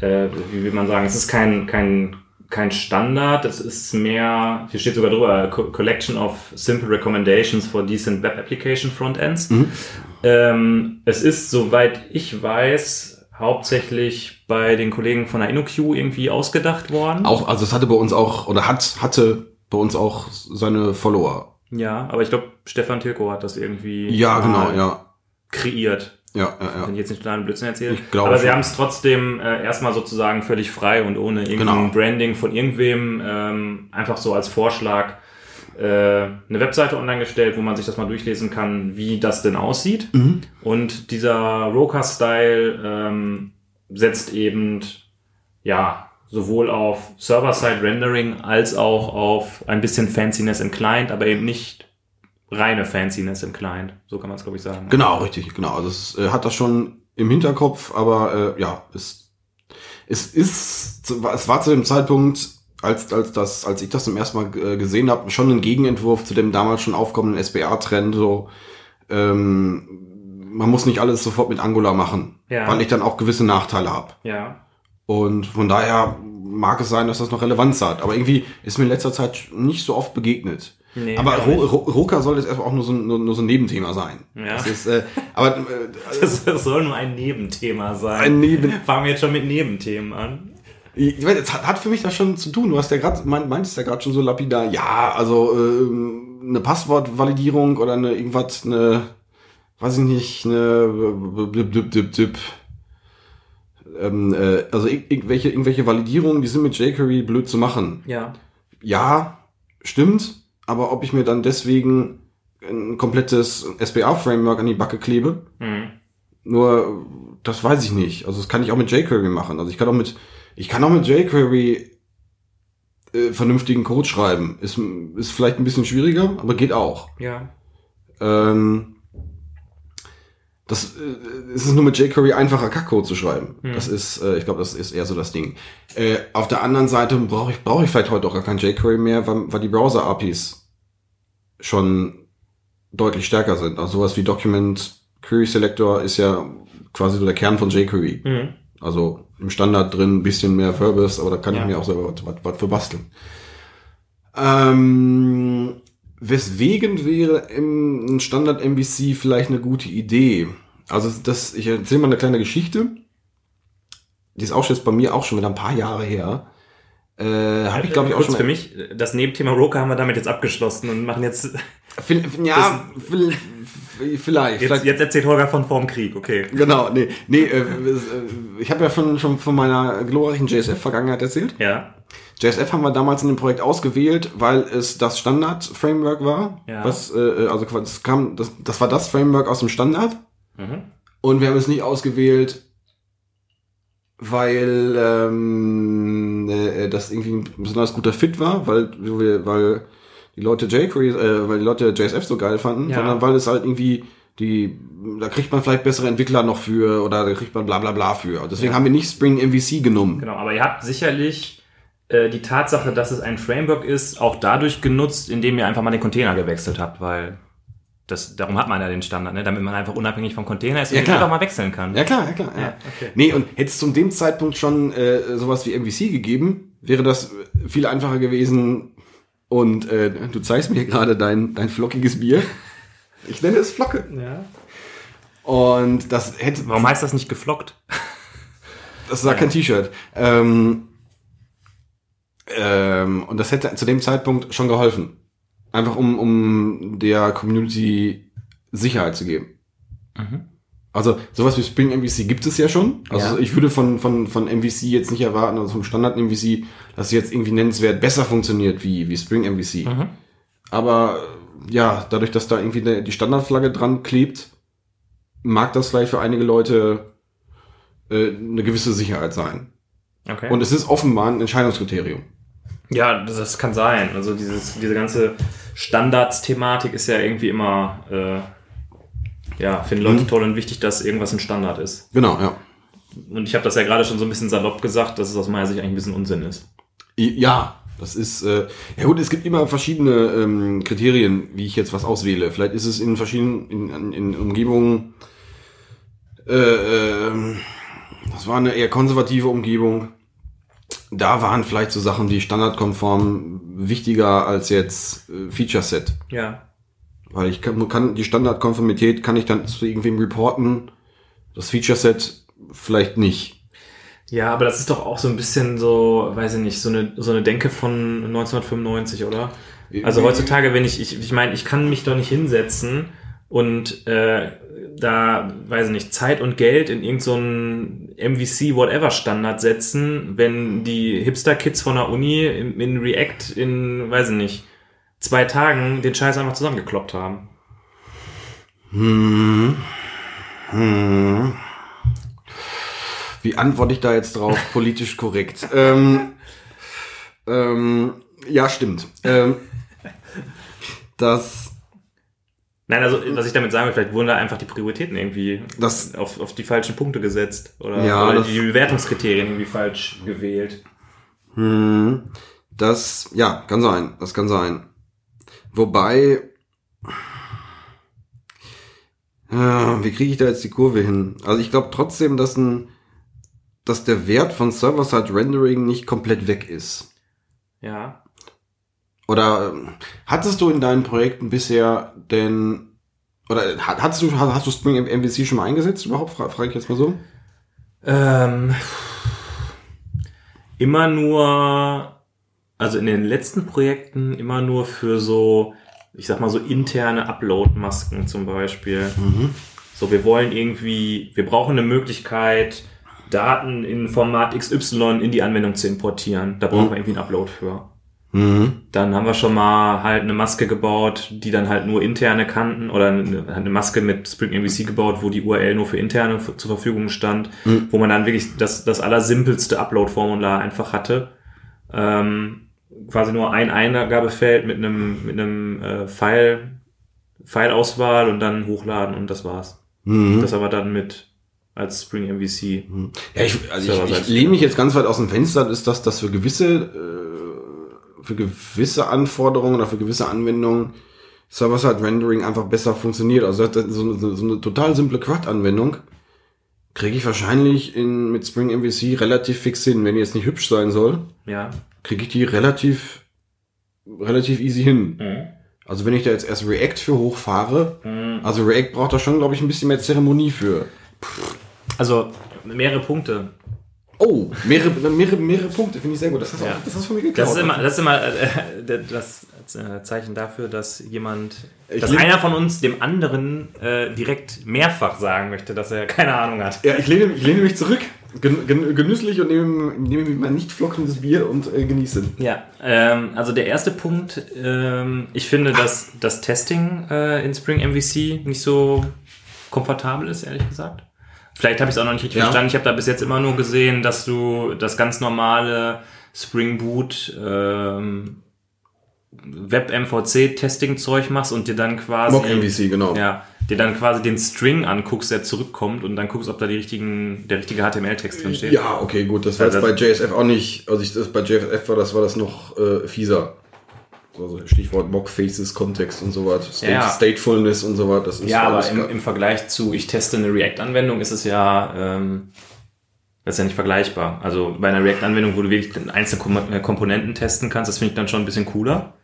äh, wie will man sagen, es ist kein, kein, kein Standard, es ist mehr, hier steht sogar drüber, Co Collection of Simple Recommendations for Decent Web Application Frontends. Ähm, es ist, soweit ich weiß, hauptsächlich bei den Kollegen von der InnoQ irgendwie ausgedacht worden. Auch, also es hatte bei uns auch, oder hat, hatte bei uns auch seine Follower. Ja, aber ich glaube, Stefan Tilko hat das irgendwie Ja, genau, ja. kreiert. Ja, ja, ja. Wenn ich jetzt nicht totalen Blödsinn erzähle. Aber sie haben es trotzdem äh, erstmal sozusagen völlig frei und ohne irgendein Genau. Branding von irgendwem ähm, einfach so als Vorschlag äh, eine Webseite online gestellt, wo man sich das mal durchlesen kann, wie das denn aussieht. Mhm. Und dieser Roka-Style ähm, setzt eben ja sowohl auf Server-Side-Rendering als auch auf ein bisschen Fanciness im Client, aber eben nicht reine Fanciness im Client. So kann man es, glaube ich, sagen. Genau, richtig, genau. Also es äh, hat das schon im Hinterkopf, aber äh, ja, es, es ist, es war zu dem Zeitpunkt, als, als, das, als ich das zum ersten Mal äh, gesehen habe, schon ein Gegenentwurf zu dem damals schon aufkommenden SBA-Trend. So, ähm, man muss nicht alles sofort mit Angular machen, Ja. weil ich dann auch gewisse Nachteile habe. Ja. Und von daher mag es sein, dass das noch Relevanz hat. Aber irgendwie ist mir in letzter Zeit nicht so oft begegnet. Nee, aber Ro Roka soll jetzt erstmal auch nur so, ein- nur, nur so ein Nebenthema sein. Ja. Das ist, äh, aber äh, Das, das soll nur ein Nebenthema sein. Ein Neben- Fangen wir jetzt schon mit Nebenthemen an. ich weiß, hat, für mich das schon zu tun. Du hast ja gerade, mein, meintest ja gerade schon so lapidar, ja, also ähm, eine Passwortvalidierung oder eine irgendwas, eine, weiß ich nicht, eine blip, blip, blip, blip. Ähm, äh, also ir- irgendwelche, irgendwelche Validierungen, die sind mit jQuery blöd zu machen. Ja. Ja, stimmt, aber ob ich mir dann deswegen ein komplettes SPA-Framework an die Backe klebe, Mhm. nur das weiß ich nicht. Also das kann ich auch mit jQuery machen. Also ich kann auch mit, ich kann auch mit jQuery äh, vernünftigen Code schreiben. Ist, ist vielleicht ein bisschen schwieriger, aber geht auch. Ja. Ähm, das äh, es ist nur mit jQuery einfacher Kackcode zu schreiben. Hm. Das ist, äh, ich glaube, das ist eher so das Ding. Äh, auf der anderen Seite brauche ich brauche ich vielleicht heute auch gar kein jQuery mehr, weil, weil die Browser APIs schon deutlich stärker sind. Also sowas wie Document Query Selector ist ja quasi so der Kern von jQuery. Mhm. Also im Standard drin ein bisschen mehr Verbis, aber da kann Ja. ich mir auch selber was, was, was für basteln. Ähm, weswegen wäre im ein Standard MVC vielleicht eine gute Idee? Also das, ich erzähle mal eine kleine Geschichte. Die ist auch jetzt bei mir auch schon wieder ein paar Jahre her. Äh, Habe ich glaube ich auch schon. für mich, das Nebenthema Roka haben wir damit jetzt abgeschlossen und machen jetzt, Ja, vielleicht. jetzt, vielleicht jetzt erzählt Holger von vorm Krieg, okay. Genau, nee, nee, äh, äh, ich habe ja schon, schon von meiner glorreichen JSF-Vergangenheit erzählt. Ja. JSF haben wir damals in dem Projekt ausgewählt, weil es das Standard-Framework war. Ja. Was, äh, also das kam, das, das war das Framework aus dem Standard. Mhm. Und wir haben es nicht ausgewählt, weil ähm, äh, das irgendwie ein besonders guter Fit war, weil weil die Leute jQuery, äh, weil die Leute JSF so geil fanden, Ja. sondern weil es halt irgendwie die, da kriegt man vielleicht bessere Entwickler noch für oder da kriegt man bla bla bla für. Und deswegen Ja. haben wir nicht Spring MVC genommen. Genau, aber ihr habt sicherlich äh, die Tatsache, dass es ein Framework ist, auch dadurch genutzt, indem ihr einfach mal den Container gewechselt habt, weil das, darum hat man ja den Standard, ne? damit man einfach unabhängig vom Container ist und Ja, einfach mal wechseln kann. Ja klar, ja klar. Ja. Ja, okay. Nee, und hätte es zu dem Zeitpunkt schon äh, sowas wie MVC gegeben, wäre das viel einfacher gewesen. Und äh, du zeigst mir gerade dein, dein flockiges Bier. Ich nenne es Flocke. Ja. Und das hätte. Warum heißt das nicht geflockt? Das war kein T-Shirt. Ähm, ähm, und das hätte zu dem Zeitpunkt schon geholfen. Einfach um, um der Community Sicherheit zu geben. Mhm. Also sowas wie Spring MVC gibt es ja schon. Also Ja. ich würde von, von, von MVC jetzt nicht erwarten, also vom Standard MVC, dass es jetzt irgendwie nennenswert besser funktioniert wie, wie Spring MVC. Mhm. Aber ja, dadurch, dass da irgendwie die Standardflagge dran klebt, mag das vielleicht für einige Leute äh, eine gewisse Sicherheit sein. Okay. Und es ist offenbar ein Entscheidungskriterium. ja, das, das kann sein. Also dieses, diese ganze Standards-Thematik ist ja irgendwie immer, äh, ja, finden Leute Mhm. toll und wichtig, dass irgendwas ein Standard ist. Genau, ja. Und ich habe das ja gerade schon so ein bisschen salopp gesagt, dass es aus meiner Sicht eigentlich ein bisschen Unsinn ist. Ja, das ist, äh, ja gut, es gibt immer verschiedene ähm, Kriterien, wie ich jetzt was auswähle. Vielleicht ist es in verschiedenen, in, in, Umgebungen, äh, ähm, das war eine eher konservative Umgebung. Da waren vielleicht so Sachen wie standardkonform wichtiger als jetzt äh, Feature Set. Ja. Weil ich kann, kann die Standardkonformität kann ich dann zu irgendwem reporten. Das Feature Set vielleicht nicht. Ja, aber das ist doch auch so ein bisschen so, weiß ich nicht, so eine, so eine Denke von 1995, oder? Also heutzutage, wenn ich, ich, ich meine, ich kann mich doch nicht hinsetzen und äh, da, weiß ich nicht, Zeit und Geld in irgendeinen so MVC-Whatever-Standard setzen, wenn die Hipster-Kids von der Uni in, in React in, weiß ich nicht, zwei Tagen den Scheiß einfach zusammengekloppt haben. Hm. Hm. Wie antworte ich da jetzt drauf? Politisch korrekt. Ähm, ähm, ja, stimmt. Ähm, das. Nein, also was ich damit sagen will, vielleicht wurden da einfach die Prioritäten irgendwie Das- auf, auf die falschen Punkte gesetzt oder, Ja, oder das- die Bewertungskriterien irgendwie falsch gewählt. Hm, das, ja, kann sein. Das kann sein. Wobei, äh, wie kriege ich da jetzt die Kurve hin? Also ich glaube trotzdem, dass ein, dass der Wert von Server-Side-Rendering nicht komplett weg ist. Ja. Oder ähm, hattest du in deinen Projekten bisher denn oder ha- hattest du hast du Spring MVC schon mal eingesetzt überhaupt? Fra frage ich jetzt mal so. Ähm, immer nur, also in den letzten Projekten immer nur für so, ich sag mal so interne Upload-Masken zum Beispiel. So, wir wollen irgendwie, wir brauchen eine Möglichkeit, Daten in Format XY in die Anwendung zu importieren. Da brauchen wir irgendwie einen Upload für. Mhm. Dann haben wir schon mal halt eine Maske gebaut, die dann halt nur interne kannten oder eine, eine Maske mit Spring MVC gebaut, wo die URL nur für interne zur Verfügung stand, wo man dann wirklich das, das allersimpelste Upload-Formular einfach hatte. Ähm, quasi nur ein Eingabefeld mit einem, mit einem äh, File, File-Auswahl und dann hochladen und das war's. Mhm. Das aber dann mit als Spring MVC. Ja, ich, also ich, ich lehne mich jetzt ganz weit aus dem Fenster, ist das, dass für gewisse, äh, für gewisse Anforderungen oder für gewisse Anwendungen Server-Side-Rendering einfach besser funktioniert. Also das, so, eine, so eine total simple Quad-Anwendung kriege ich wahrscheinlich in, mit Spring MVC relativ fix hin. Wenn die jetzt nicht hübsch sein soll, Ja. Kriege ich die relativ, relativ easy hin. Mhm. Also wenn ich da jetzt erst React für hochfahre, Mhm. also React braucht da schon, glaube ich, ein bisschen mehr Zeremonie für. Also mehrere Punkte. Oh, mehrere, mehrere, mehrere Punkte, finde ich sehr gut. Das hast, du Ja. auch, das hast von mir geklaut. Das ist immer, das ist immer äh, das äh, Zeichen dafür, dass jemand, Ich dass einer von uns dem anderen äh, direkt mehrfach sagen möchte, dass er keine Ahnung hat. Ja, ich lehne, ich lehne mich zurück, gen, gen, genüsslich und nehme, nehme mir mein nicht flockendes Bier und äh, genieße. Ja, ähm, also der erste Punkt, ähm, ich finde, dass das Testing äh, in Spring MVC nicht so komfortabel ist, ehrlich gesagt. Vielleicht habe ich es auch noch nicht richtig Ja. verstanden. Ich habe da bis jetzt immer nur gesehen, dass du das ganz normale Spring Boot ähm, Web-MVC-Testing-Zeug machst und dir dann quasi Mock MVC, genau. ja, dir dann quasi den String anguckst, der zurückkommt und dann guckst, ob da die richtigen, der richtige HTML-Text drin steht. Ja, okay, gut. Das war Ja, jetzt bei JSF auch nicht, also ich, das bei JSF war das, war das noch äh, fieser. Also Stichwort Mock Faces, Kontext und so was. State, Ja. Statefulness und so was. Das ist Ja, aber im, im Vergleich zu, ich teste eine React-Anwendung, ist es ja, ähm, das ist ja nicht vergleichbar. Also bei einer React-Anwendung, wo du wirklich einzelne äh, Komponenten testen kannst, das finde ich dann schon ein bisschen cooler.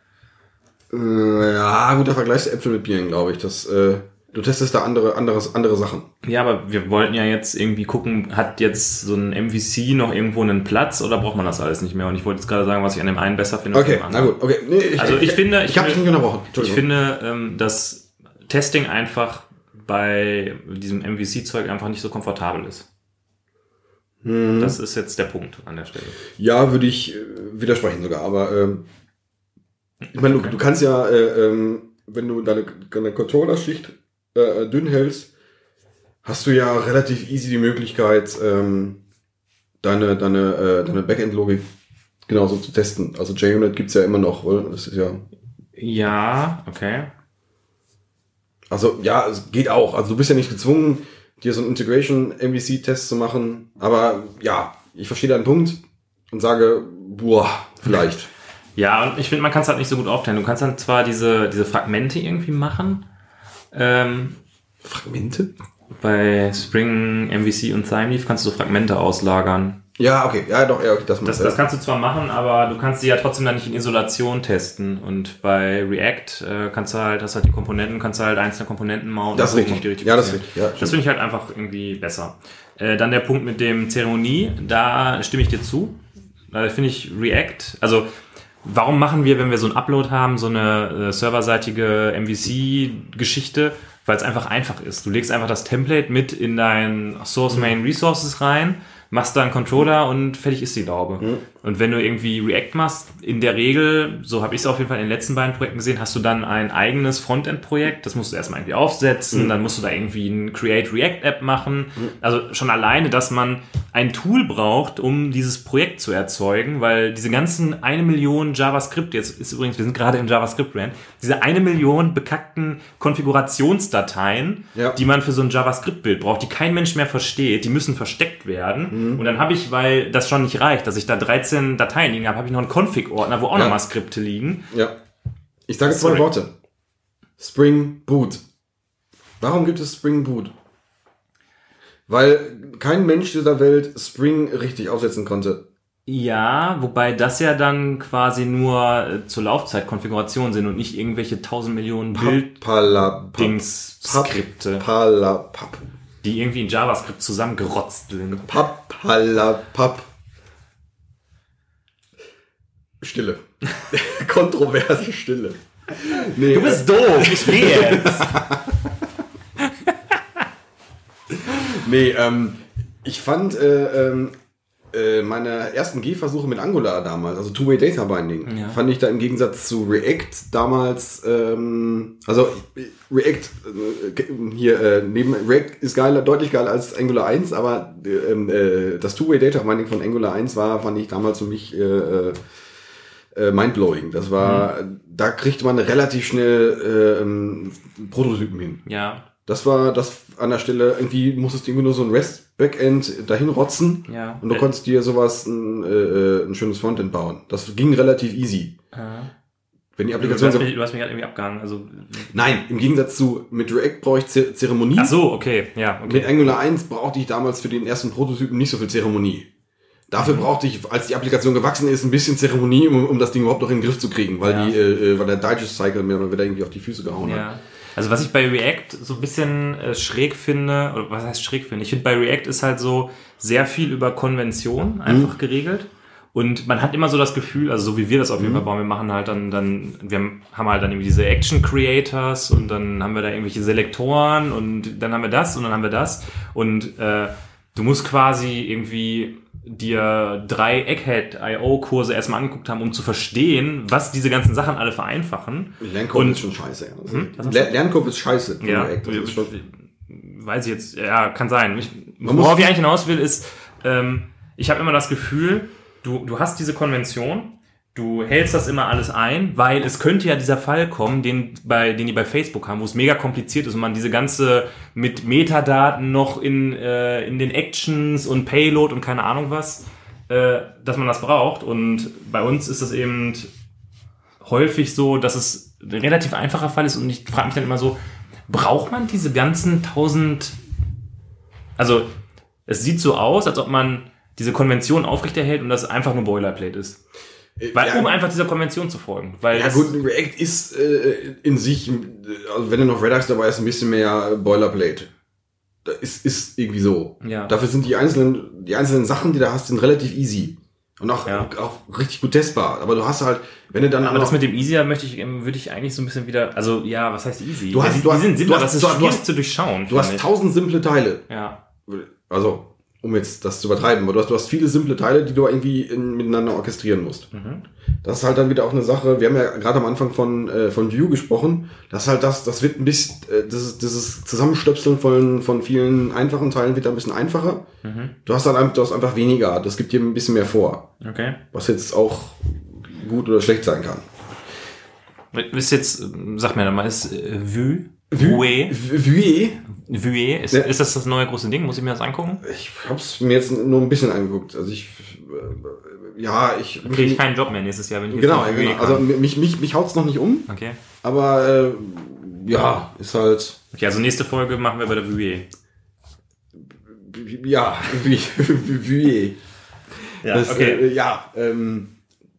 Äh, ja, gut, da vergleichst du Äpfel mit Bieren, glaube ich. Das, äh, du testest da andere, anderes, andere Sachen. Ja, aber wir wollten ja jetzt irgendwie gucken, hat jetzt so ein MVC noch irgendwo einen Platz oder braucht man das alles nicht mehr? Und ich wollte jetzt gerade sagen, was ich an dem einen besser finde. Okay, na gut, okay. Nee, ich, Also ich finde, ich, habe dich finde- nicht unterbrochen. Ich finde, ähm, dass Testing einfach bei diesem MVC-Zeug einfach nicht so komfortabel ist. Mhm. Das ist jetzt der Punkt an der Stelle. Ja, würde ich äh, widersprechen sogar, aber ähm, ich meine, du, du kannst ja, äh, ähm, wenn du deine, deine Controller-Schicht äh, dünn hältst, hast du ja relativ easy die Möglichkeit, ähm, deine, deine, äh, deine Backend-Logik genauso zu testen. Also JUnit gibt's ja immer noch, oder? Das ist ja. Ja, okay. Also ja, es geht auch. Also du bist ja nicht gezwungen, dir so einen Integration-MVC-Test zu machen. Aber ja, ich verstehe deinen Punkt und sage, boah, vielleicht. Ja, und ich finde, man kann es halt nicht so gut aufteilen. Du kannst dann zwar diese, diese Fragmente irgendwie machen, ähm, Fragmente? bei Spring, MVC und Thymeleaf kannst du so Fragmente auslagern. Ja, okay, ja, doch, ja, okay, das, Das, das kannst du zwar machen, aber du kannst sie ja trotzdem dann nicht in Isolation testen. Und bei React äh, kannst du halt, das halt die Komponenten, kannst du halt einzelne Komponenten mounten. Das ist richtig. die Ja, das ist richtig. Ja, das finde ich halt einfach irgendwie besser. Äh, dann der Punkt mit dem Zeremonie, da stimme ich dir zu. Da finde ich React, also warum machen wir, wenn wir so ein Upload haben, so eine äh, serverseitige MVC-Geschichte? Weil es einfach einfach ist. Du legst einfach das Template mit in dein Source Main Resources rein, machst da einen Controller und fertig ist die Laube. Und wenn du irgendwie React machst, in der Regel, so habe ich es auf jeden Fall in den letzten beiden Projekten gesehen, hast du dann ein eigenes Frontend-Projekt. Das musst du erstmal irgendwie aufsetzen, dann musst du da irgendwie ein Create React App machen. Also schon alleine, dass man ein Tool braucht, um dieses Projekt zu erzeugen, weil diese ganzen eine Million JavaScript, jetzt ist übrigens, wir sind gerade im JavaScript-Brand, diese eine Million bekackten Konfigurationsdateien, Ja. die man für so ein JavaScript-Bild braucht, die kein Mensch mehr versteht, die müssen versteckt werden. Und dann habe ich, weil das schon nicht reicht, dass ich da 13 Dateien liegen habe, habe ich noch einen Config-Ordner, wo auch Ja. nochmal Skripte liegen. Ja. Ich sage zwei. Worte. Spring Boot. Warum gibt es Spring Boot? Weil kein Mensch dieser Welt Spring richtig aufsetzen konnte. Ja, wobei das ja dann quasi nur äh, zur Laufzeit Konfiguration sind und nicht irgendwelche 1000 Millionen. Bild-Dings-Skripte, die irgendwie in JavaScript zusammengerotzt sind. Papalapap. Stille. Kontroverse Stille. Nee, Du bist doof, ich will jetzt. Nee, ähm, ich fand äh, ähm, äh, meine ersten Gehversuche mit Angular damals, also Two-Way Data Binding, Ja. fand ich da im Gegensatz zu React damals, ähm, also äh, React äh, hier äh, neben React ist geiler, deutlich geiler als Angular 1, aber äh, äh, das Two-Way Data Binding von Angular 1 war, fand ich damals für mich äh, mindblowing. Das war, da kriegte man relativ schnell äh, ähm, Prototypen hin. Ja, Das war das an der Stelle, irgendwie musstest du irgendwie nur so ein REST-Backend dahin rotzen ja. und du konntest dir sowas, ein, äh, ein schönes Frontend bauen. Das ging relativ easy. Wenn die Du, du, Applikation hast mich, du hast mich gerade irgendwie abgehangen. Also, Nein, im Gegensatz zu, mit React brauche ich Zer- Zeremonie. ach so, okay, ja, okay. Mit Angular 1 brauchte ich damals für den ersten Prototypen nicht so viel Zeremonie. Dafür Mhm. brauchte ich, als die Applikation gewachsen ist, ein bisschen Zeremonie, um, um das Ding überhaupt noch in den Griff zu kriegen, weil Ja. die, äh, äh, weil der Digest-Cycle mir wieder irgendwie auf die Füße gehauen hat. Ja. Also was ich bei React so ein bisschen äh, schräg finde, oder was heißt schräg finde? Ich finde bei React ist halt so sehr viel über Konvention einfach geregelt. Und man hat immer so das Gefühl, also so wie wir das auf jeden Fall bauen, wir machen halt dann, dann, wir haben halt dann irgendwie diese Action Creators und dann haben wir da irgendwelche Selektoren und dann haben wir das und dann haben wir das. Und äh, du musst quasi irgendwie dir drei Egghead-IO-Kurse erstmal angeguckt haben, um zu verstehen, was diese ganzen Sachen alle vereinfachen. Lernkurve Und- ist schon scheiße. Ja. Das Hm? Lernkurve ist scheiße. Ja, ist weiß ich jetzt, ja, kann sein. Ich, worauf ich eigentlich hinaus will, ist, ähm, ich habe immer das Gefühl, du, du hast diese Konvention, du hältst das immer alles ein, weil es könnte ja dieser Fall kommen, den, bei, den die bei Facebook haben, wo es mega kompliziert ist und man diese ganze mit Metadaten noch in, äh, in den Actions und Payload und keine Ahnung was, äh, dass man das braucht. Und bei uns ist das eben häufig so, dass es ein relativ einfacher Fall ist und ich frage mich dann immer so, braucht man diese ganzen tausend, also es sieht so aus, als ob man diese Konvention aufrechterhält und das einfach nur Boilerplate ist. Weil, ja, um einfach dieser Konvention zu folgen. Weil ja gut, React ist äh, in sich, äh, also wenn du noch Redux dabei ist, ein bisschen mehr Boilerplate. Das ist, ist irgendwie so. Ja. Dafür sind die einzelnen, die einzelnen Sachen, die du hast, sind relativ easy. Und auch, Ja. auch richtig gut testbar. Aber du hast halt, wenn du dann aber das mit dem Easier möchte ich, würde ich eigentlich so ein bisschen wieder, also ja, was heißt easy? Du hast- die, du hast- die sind du simpel, hast- das ist du hast- du hast- zu durchschauen. du hast tausend simple Teile. ja. Also, um jetzt das zu übertreiben, aber du hast, du hast viele simple Teile, die du irgendwie in, miteinander orchestrieren musst. Mhm. Das ist halt dann wieder auch eine Sache, wir haben ja gerade am Anfang von, äh, von Vue gesprochen, das halt das, das wird ein bisschen, äh, dieses, dieses Zusammenstöpseln von, von vielen einfachen Teilen wird da ein bisschen einfacher. Mhm. Du hast dann einfach, du hast einfach weniger, das gibt dir ein bisschen mehr vor, Okay. was jetzt auch gut oder schlecht sein kann. Ist jetzt, sag mir doch mal, ist äh, Vue? Vue, Vue? Vue, Vue? Ist, Ja. ist das das neue große Ding? Muss ich mir das angucken? ich hab's mir jetzt nur ein bisschen angeguckt, also ich, äh, ja, ich, Kriege ich keinen Job mehr nächstes Jahr, wenn ich genau, Vue genau, also mich, mich, mich haut's noch nicht um, Okay. Aber äh, ja, ist halt Okay, also nächste Folge machen wir bei der Vue. ja, wie Ja, das, okay. äh, ja ähm,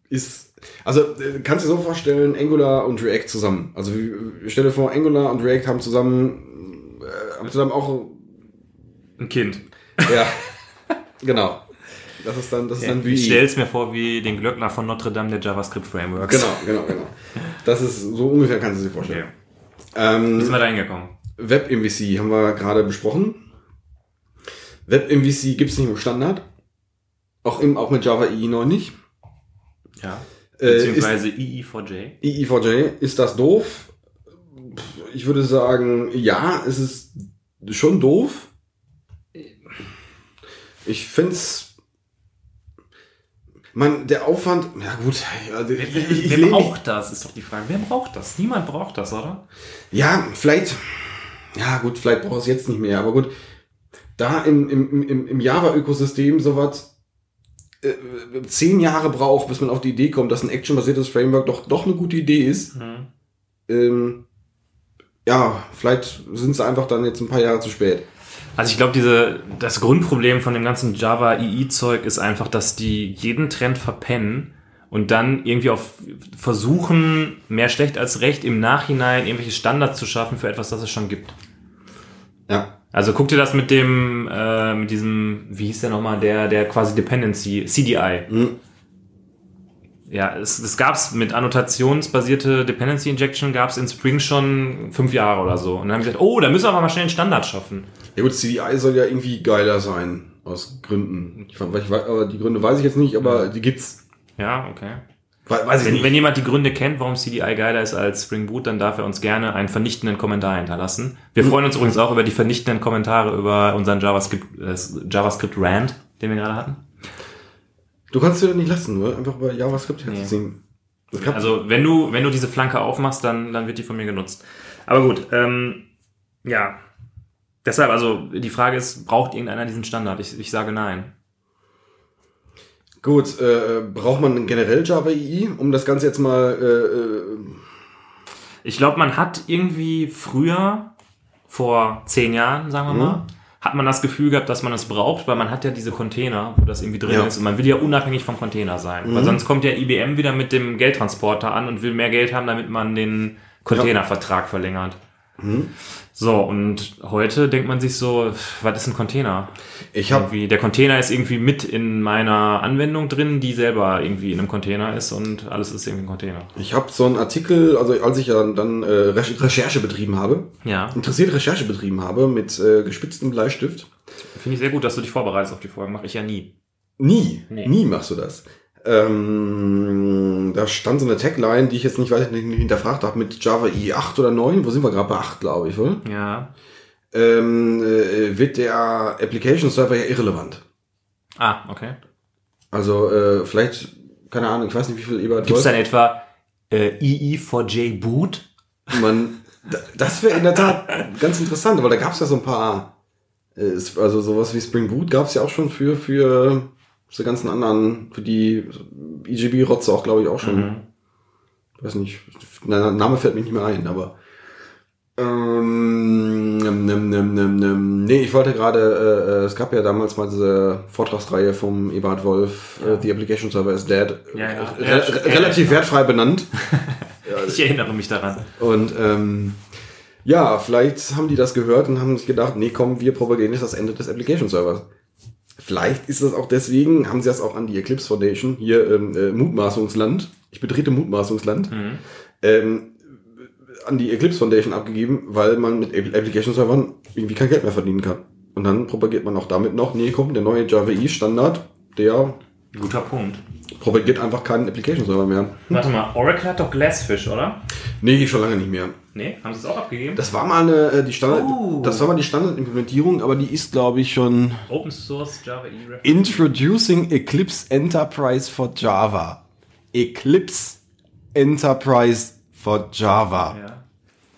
ist, also äh, kannst du dir so vorstellen, Angular und React zusammen. Also wie- stell dir vor, Angular und React haben zusammen, äh, haben zusammen auch, Ein Kind. ja, genau. Das ist dann, das ist dann wie. Ich stell's mir vor wie den Glöckner von Notre Dame der JavaScript Frameworks. Genau, genau, genau. Das ist so ungefähr, kannst du dir vorstellen. Ähm, Wie sind wir da hingekommen? WebMVC haben wir gerade besprochen. WebMVC gibt es nicht im Standard. Auch, im, auch mit Java EE noch nicht. Ja. Äh, Beziehungsweise E EE4J. EE4J, ist das doof? Ich würde sagen, ja, es ist schon doof. Ich find's. Man, der Aufwand, ja gut, ja, ich, ich, ich Wer braucht das, ist doch die Frage. Wer braucht das? Niemand braucht das, oder? Ja, vielleicht, ja gut, vielleicht braucht es jetzt nicht mehr, aber gut, da im, im, im, im Java-Ökosystem sowas äh, zehn Jahre braucht, bis man auf die Idee kommt, dass ein actionbasiertes Framework doch, doch eine gute Idee ist. Ähm, ja, vielleicht sind sie einfach dann jetzt ein paar Jahre zu spät. Also ich glaube, diese das Grundproblem von dem ganzen Java EE Zeug ist einfach, dass die jeden Trend verpennen und dann irgendwie auf versuchen, mehr schlecht als recht im Nachhinein irgendwelche Standards zu schaffen für etwas, das es schon gibt. Ja. Also guck dir das mit dem äh, mit diesem wie hieß der nochmal, der der quasi Dependency CDI. Hm. Ja, es, es gab's mit annotationsbasierte Dependency Injection gab's in Spring schon fünf Jahre oder so. Und dann haben wir gesagt, oh, da müssen wir aber mal schnell einen Standard schaffen. Ja gut, CDI soll ja irgendwie geiler sein, aus Gründen. Ich, ich, aber die Gründe weiß ich jetzt nicht, aber die gibt's. Ja, okay. We- Weiß Wenn, wenn jemand die Gründe kennt, warum CDI geiler ist als Spring Boot, dann darf er uns gerne einen vernichtenden Kommentar hinterlassen. Wir freuen uns übrigens auch über die vernichtenden Kommentare über unseren JavaScript, äh, JavaScript Rant, den wir gerade hatten. Du kannst dir nicht lassen, nur einfach bei JavaScript herzuziehen. Kann- Also wenn du, wenn du diese Flanke aufmachst, dann, dann wird die von mir genutzt. Aber gut, ähm, ja. Deshalb, also die Frage ist, braucht irgendeiner diesen Standard? Ich, ich sage nein. Gut, äh, braucht man generell Java EE, um das Ganze jetzt mal äh, äh, Ich glaube, man hat irgendwie früher, vor zehn Jahren, sagen wir mal, hat man das Gefühl gehabt, dass man es braucht, weil man hat ja diese Container, wo das irgendwie drin Ja. ist und man will ja unabhängig vom Container sein. Weil sonst kommt ja IBM wieder mit dem Geldtransporter an und will mehr Geld haben, damit man den Containervertrag verlängert. So, und heute denkt man sich so, was ist ein Container? Ich habe der Container ist irgendwie mit in meiner Anwendung drin, die selber irgendwie in einem Container ist und alles ist irgendwie ein Container. ich hab so einen Artikel, also als ich ja dann äh, Re- Recherche betrieben habe, Ja, interessiert Recherche betrieben habe mit äh, gespitztem Bleistift. finde ich sehr gut, dass du dich vorbereitest auf die Folgen. Mache ich ja nie. Nie, Nee. nie machst du das. Ähm, da stand so eine Tagline, die ich jetzt nicht weiter hinterfragt habe, mit Java EE 8 oder 9. Wo sind wir gerade bei 8, glaube ich, wohl? Ja. Ähm, äh, wird der Application Server ja irrelevant. Ah, okay. Also äh, vielleicht, keine Ahnung, ich weiß nicht, wie viel Ebert Gibt es dann etwa äh, EE4J Boot? Man, da- das wäre in der Tat ganz interessant, weil da gab es ja so ein paar, äh, also sowas wie Spring Boot gab es ja auch schon für für diese ganzen anderen, für die EGB-Rotze auch, glaube ich, auch schon. Weiß nicht, der Name fällt mir nicht mehr ein, aber ähm, nem, nem, nem, nem. nee, ich wollte gerade, äh, äh, es gab ja damals mal diese Vortragsreihe vom Eberhard Wolf, äh, The Application Server is Dead, Ja, ja. Re Ja, re ja, relativ ja. wertfrei benannt. Ich erinnere mich daran. Und ähm, ja, vielleicht haben die das gehört und haben sich gedacht, nee, komm, wir propagieren jetzt das Ende des Application Servers. Vielleicht ist das auch deswegen, haben sie das auch an die Eclipse Foundation, hier ähm, äh, Mutmaßungsland, ich betrete Mutmaßungsland, ähm, an die Eclipse Foundation abgegeben, weil man mit App- Application Servern irgendwie kein Geld mehr verdienen kann. Und dann propagiert man auch damit noch, nee, komm, der neue Java E Standard, der Guter Punkt. Propagiert einfach keinen Application Server mehr. Warte mal, Oracle hat doch Glassfish, oder? Nee, schon lange nicht mehr. Nee, haben sie es auch abgegeben? Das war mal eine, äh, die Standard, Oh. das war mal die Standardimplementierung, aber die ist, glaube ich, schon Open Source Java E. Introducing Eclipse Enterprise for Java. Eclipse Enterprise for Java. Ja.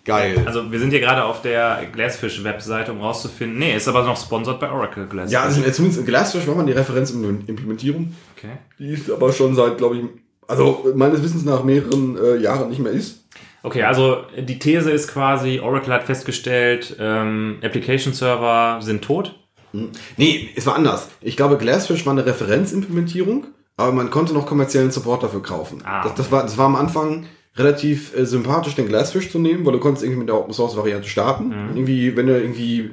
Geil. Also wir sind hier gerade auf der Glassfish-Webseite, um rauszufinden. Nee, ist aber noch sponsored bei Oracle Glassfish. ja, also, zumindest in Glassfish war mal die Referenz in Implementierung. okay. Die ist aber schon seit, glaube ich, also meines Wissens nach mehreren äh, Jahren nicht mehr ist. Okay, also die These ist quasi, Oracle hat festgestellt, ähm, Application Server sind tot Nee, es war anders. Ich glaube, Glassfish war eine Referenzimplementierung, aber man konnte noch kommerziellen Support dafür kaufen. Ah, das, das, war, das war am Anfang relativ äh, sympathisch, den Glassfish zu nehmen, weil du konntest irgendwie mit der Open Source Variante starten. Mhm. Irgendwie, wenn du irgendwie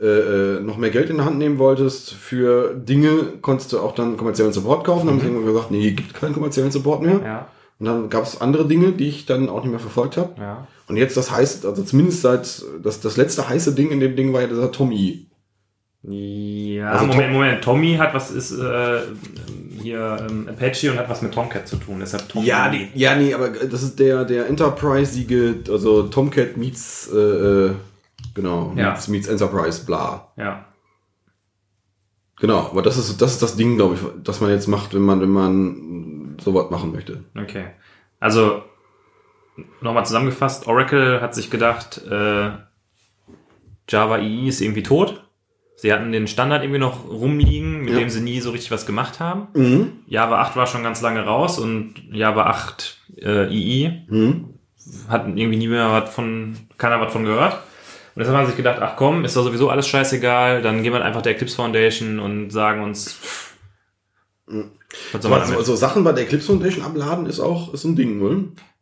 äh, äh, noch mehr Geld in die Hand nehmen wolltest für Dinge, konntest du auch dann kommerziellen Support kaufen. Dann haben sie irgendwann gesagt, nee, gibt keinen kommerziellen Support mehr. Mhm. Ja, Und dann gab es andere Dinge, die ich dann auch nicht mehr verfolgt habe. ja. Und jetzt das heißt, also zumindest seit das, das letzte heiße Ding in dem Ding war ja dieser Tommy. Ja, Also Moment, Tom- Moment. Tommy hat was ist äh, hier ähm, Apache und hat was mit Tomcat zu tun. Deshalb Tommy. Ja, nee, ja, nee, aber das ist der, der Enterprise-Siege, also Tomcat meets, äh, äh, genau, Ja. meets, meets Enterprise, bla. Ja. Genau, aber das ist, das ist das Ding, glaube ich, das man jetzt macht, wenn man, wenn man sowas machen möchte. Okay. Also, nochmal zusammengefasst, Oracle hat sich gedacht, äh, Java EE ist irgendwie tot. Sie hatten den Standard irgendwie noch rumliegen, mit Ja. dem sie nie so richtig was gemacht haben. Mhm. Java 8 war schon ganz lange raus und Java 8 äh, EE Mhm. hat irgendwie nie mehr was von, keiner was von gehört. Und deshalb haben sie sich gedacht, ach komm, ist doch sowieso alles scheißegal, dann gehen wir einfach der Eclipse Foundation und sagen uns, was soll man Also, damit? also Sachen bei der Eclipse Foundation abladen ist auch ist ein Ding, oder?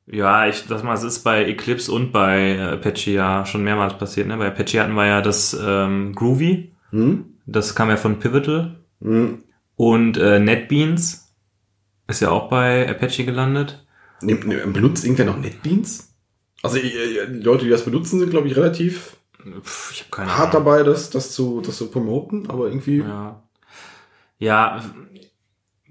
Ja, ich sag mal, es ist bei Eclipse und bei äh, Apache ja schon mehrmals passiert. Ne? Bei Apache hatten wir ja das ähm, Groovy, Hm? das kam ja von Pivotal. Hm. Und äh, NetBeans ist ja auch bei Apache gelandet. Nimmt, nimmt, benutzt irgendwer noch NetBeans? Also äh, die Leute, die das benutzen, sind, glaube ich, relativ Pff, ich habe keine hart Ahnung. dabei, das, das, zu, das zu promoten, aber irgendwie. Ja. ja,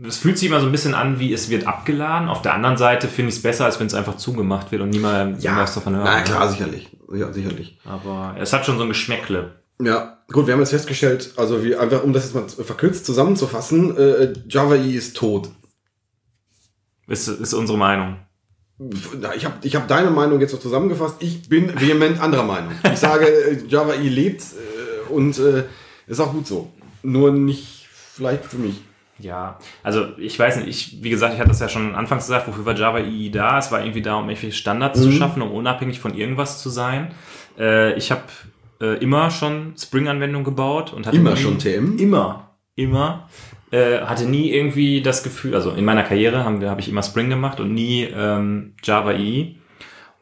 es fühlt sich immer so ein bisschen an, wie es wird abgeladen. Auf der anderen Seite finde ich es besser, als wenn es einfach zugemacht wird und niemand Ja, was davon hört. na klar, sicherlich. Ja, sicherlich. Aber es hat schon so ein Geschmäckle. Ja, gut, wir haben jetzt festgestellt, also wie einfach, um das jetzt mal verkürzt zusammenzufassen, äh, Java EE ist tot. Ist, ist unsere Meinung. Ich habe ich hab deine Meinung jetzt so zusammengefasst. Ich bin vehement anderer Meinung. Ich sage, äh, Java EE lebt äh, und äh, ist auch gut so. Nur nicht vielleicht für mich. Ja, also ich weiß nicht, ich, wie gesagt, ich hatte das ja schon anfangs gesagt, wofür war Java EE da? Es war irgendwie da, um irgendwelche Standards zu schaffen, um unabhängig von irgendwas zu sein. Äh, ich habe äh, immer schon Spring-Anwendungen gebaut und hatte Immer nie, schon TM? Immer, immer. Äh, hatte nie irgendwie das Gefühl, also in meiner Karriere habe hab ich immer Spring gemacht und nie ähm, Java EE.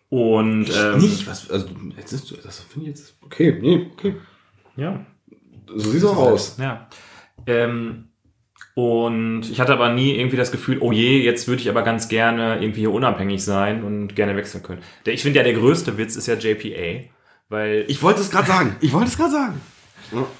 Und ähm, nicht, was, also jetzt ist, das finde ich jetzt okay, nee, okay. Ja, So sieht's auch aus. Ja. Ähm, und ich hatte aber nie irgendwie das Gefühl, oh je, jetzt würde ich aber ganz gerne irgendwie hier unabhängig sein und gerne wechseln können. Ich finde ja, der größte Witz ist ja JPA, weil, Ich wollte es gerade sagen. Ich wollte es gerade sagen.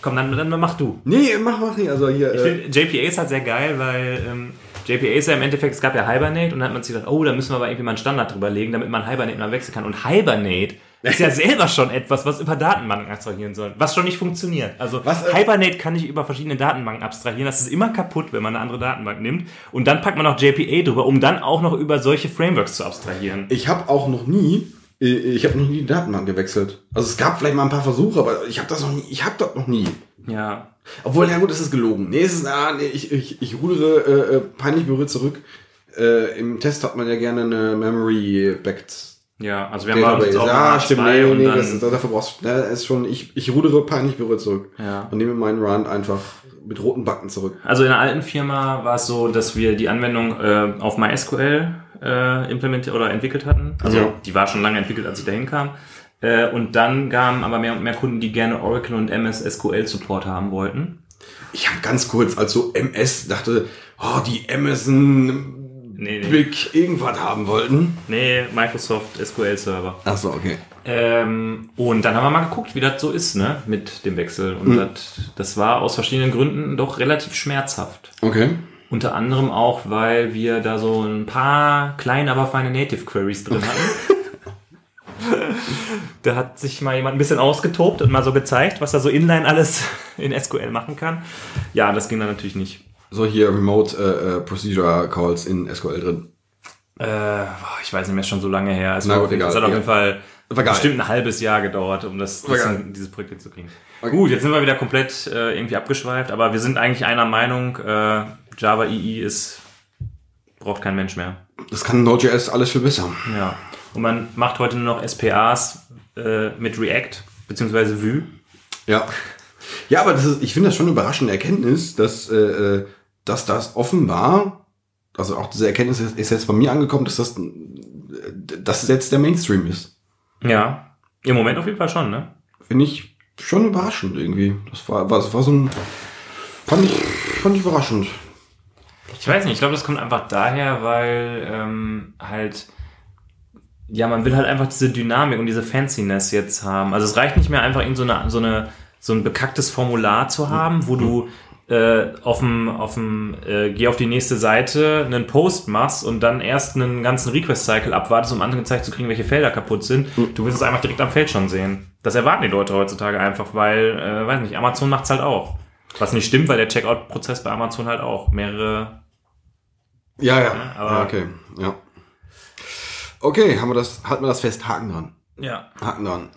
komm, dann, dann mach du. Nee, mach, mach nicht. Also hier. Ich Äh, finde, JPA ist halt sehr geil, weil ähm, JPA ist ja im Endeffekt, es gab ja Hibernate und dann hat man sich gedacht, oh, da müssen wir aber irgendwie mal einen Standard drüber legen, damit man Hibernate mal wechseln kann. Und Hibernate ist ja selber schon etwas, was über Datenbanken abstrahieren soll, was schon nicht funktioniert. Also Was, äh, Hibernate kann nicht über verschiedene Datenbanken abstrahieren, das ist immer kaputt, wenn man eine andere Datenbank nimmt. Und dann packt man noch JPA drüber, um dann auch noch über solche Frameworks zu abstrahieren. ich habe auch noch nie, ich habe noch nie die Datenbank gewechselt. Also es gab vielleicht mal ein paar Versuche, aber ich habe das noch nie. Ich habe das noch nie. Ja. Obwohl, ja gut, es ist gelogen. Nee, es ist, ah, nee, ich, ich, ich rudere äh, äh, peinlich berührt zurück. Äh, Im Test hat man ja gerne eine Memory-Backed Ja, also wir haben Database. jetzt auch Ja, eine stimmt, H2 nee, und nee, dann, das, ist- dafür brauchst du, ne, ist schon, ich, ich rudere peinlich berührt zurück. Ja. Und nehme meinen Run einfach mit roten Backen zurück. Also in der alten Firma war es so, dass wir die Anwendung äh, auf MySQL äh, implementiert oder entwickelt hatten. Also Ja. die war schon lange entwickelt, als ich dahin kam. Äh, und dann kamen aber mehr und mehr Kunden, die gerne Oracle und MS SQL Support haben wollten. Ich habe ganz kurz, als so MS dachte, oh, die Amazon Nee, nee. Big irgendwas haben wollten. Nee, Microsoft SQL Server. Ach so, okay. Ähm, und dann haben wir mal geguckt, wie das so ist, ne, mit dem Wechsel. Und das, das war aus verschiedenen Gründen doch relativ schmerzhaft. Okay. Unter anderem auch, weil wir da so ein paar kleine, aber feine Native Queries drin hatten. da hat sich mal jemand ein bisschen ausgetobt und mal so gezeigt, was er so inline alles in SQL machen kann. Ja, das ging dann natürlich nicht. So hier Remote äh, äh, Procedure Calls in SQL drin. Äh, ich weiß nicht mehr, ist schon so lange her. Es, Na gut, auf jeden- egal, es hat auf jeden Fall bestimmt ein halbes Jahr gedauert, um das, geil. dieses Projekt hinzukriegen. Okay. Gut, jetzt sind wir wieder komplett äh, irgendwie abgeschweift, aber wir sind eigentlich einer Meinung, äh, Java EE ist braucht kein Mensch mehr. Das kann Node.js alles viel besser. Ja. Und man macht heute nur noch SPAs äh, mit React beziehungsweise Vue. Ja. Ja, aber das ist, ich finde das schon eine überraschende Erkenntnis, dass, äh, äh, dass das offenbar, also auch diese Erkenntnis ist, ist jetzt bei mir angekommen, dass das, äh, dass jetzt der Mainstream ist. Ja. Im Moment auf jeden Fall schon, ne? Finde ich schon überraschend irgendwie. Das war, war, war so ein, fand ich, fand ich überraschend. Ich weiß nicht, ich glaube, das kommt einfach daher, weil ähm, halt, ja, man will halt einfach diese Dynamik und diese Fanciness jetzt haben. Also es reicht nicht mehr einfach irgend so eine, so eine, so ein bekacktes Formular zu haben, wo du äh, auf dem, auf dem, äh, geh auf die nächste Seite, einen Post machst und dann erst einen ganzen Request-Cycle abwartest, um angezeigt zu kriegen, welche Felder kaputt sind. Du willst es einfach direkt am Feld schon sehen. Das erwarten die Leute heutzutage einfach, weil, äh, weiß nicht, Amazon macht's halt auch. Was nicht stimmt, weil der Checkout-Prozess bei Amazon halt auch mehrere Ja, ja. aber- ja okay, ja. Okay, haben wir das, halten wir das fest, Haken dran. Ja. Haken dran.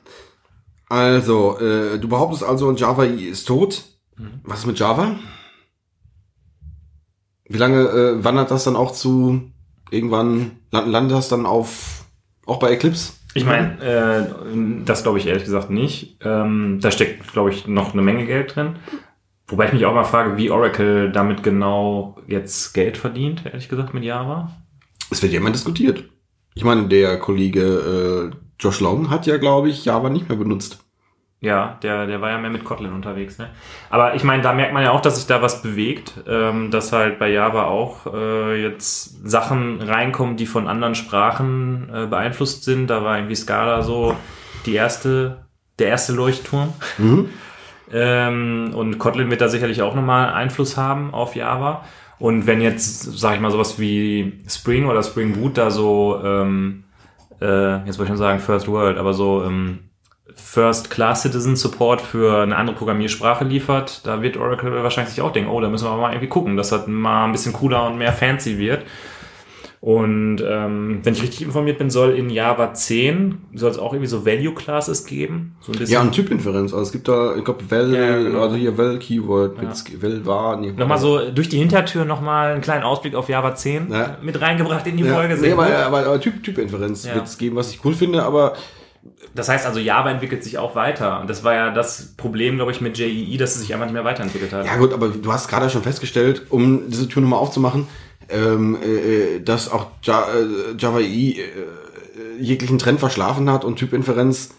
Also, äh, du behauptest also, Java ist tot. Mhm. Was ist mit Java? Wie lange äh, wandert das dann auch zu irgendwann land- landet das dann auf auch bei Eclipse? Ich meine, äh, das glaube ich ehrlich gesagt nicht. Ähm, da steckt, glaube ich, noch eine Menge Geld drin. Wobei ich mich auch mal frage, wie Oracle damit genau jetzt Geld verdient, ehrlich gesagt, mit Java. Es wird ja immer diskutiert. Ich meine, der Kollege äh, Josh Long hat ja, glaube ich, Java nicht mehr benutzt. Ja, der, der war ja mehr mit Kotlin unterwegs. Ne? Aber ich meine, da merkt man ja auch, dass sich da was bewegt, ähm, dass halt bei Java auch äh, jetzt Sachen reinkommen, die von anderen Sprachen äh, beeinflusst sind. Da war irgendwie Scala so die erste, der erste Leuchtturm. Ähm, und Kotlin wird da sicherlich auch nochmal Einfluss haben auf Java. Und wenn jetzt, sage ich mal, sowas wie Spring oder Spring Boot da so, ähm, äh, jetzt wollte ich schon sagen First World, aber so ähm, First Class Citizen Support für eine andere Programmiersprache liefert, da wird Oracle wahrscheinlich sich auch denken, oh, da müssen wir mal irgendwie gucken, dass das mal ein bisschen cooler und mehr fancy wird. Und ähm, wenn ich richtig informiert bin, soll in Java 10 soll es auch irgendwie so Value Classes geben. So ein bisschen. Ja, und Typinferenz. Also es gibt da, ich glaube, Val, Ja, genau. also hier Val Keyword, mit Val war, nee, Nochmal so durch die Hintertür nochmal einen kleinen Ausblick auf Java 10 Ja. mit reingebracht in die Ja, Folge. nee, aber, gut. aber, aber Typ, Typinferenz Ja. wird es geben, was ich cool finde, aber Das heißt also, Java entwickelt sich auch weiter. Und das war ja das Problem, glaube ich, mit JEE, dass es sich einfach nicht mehr weiterentwickelt hat. Ja gut, aber du hast gerade schon festgestellt, um diese Tür nochmal aufzumachen, ähm, äh, äh, dass auch ja, äh, Java EE äh, äh, jeglichen Trend verschlafen hat und Typinferenz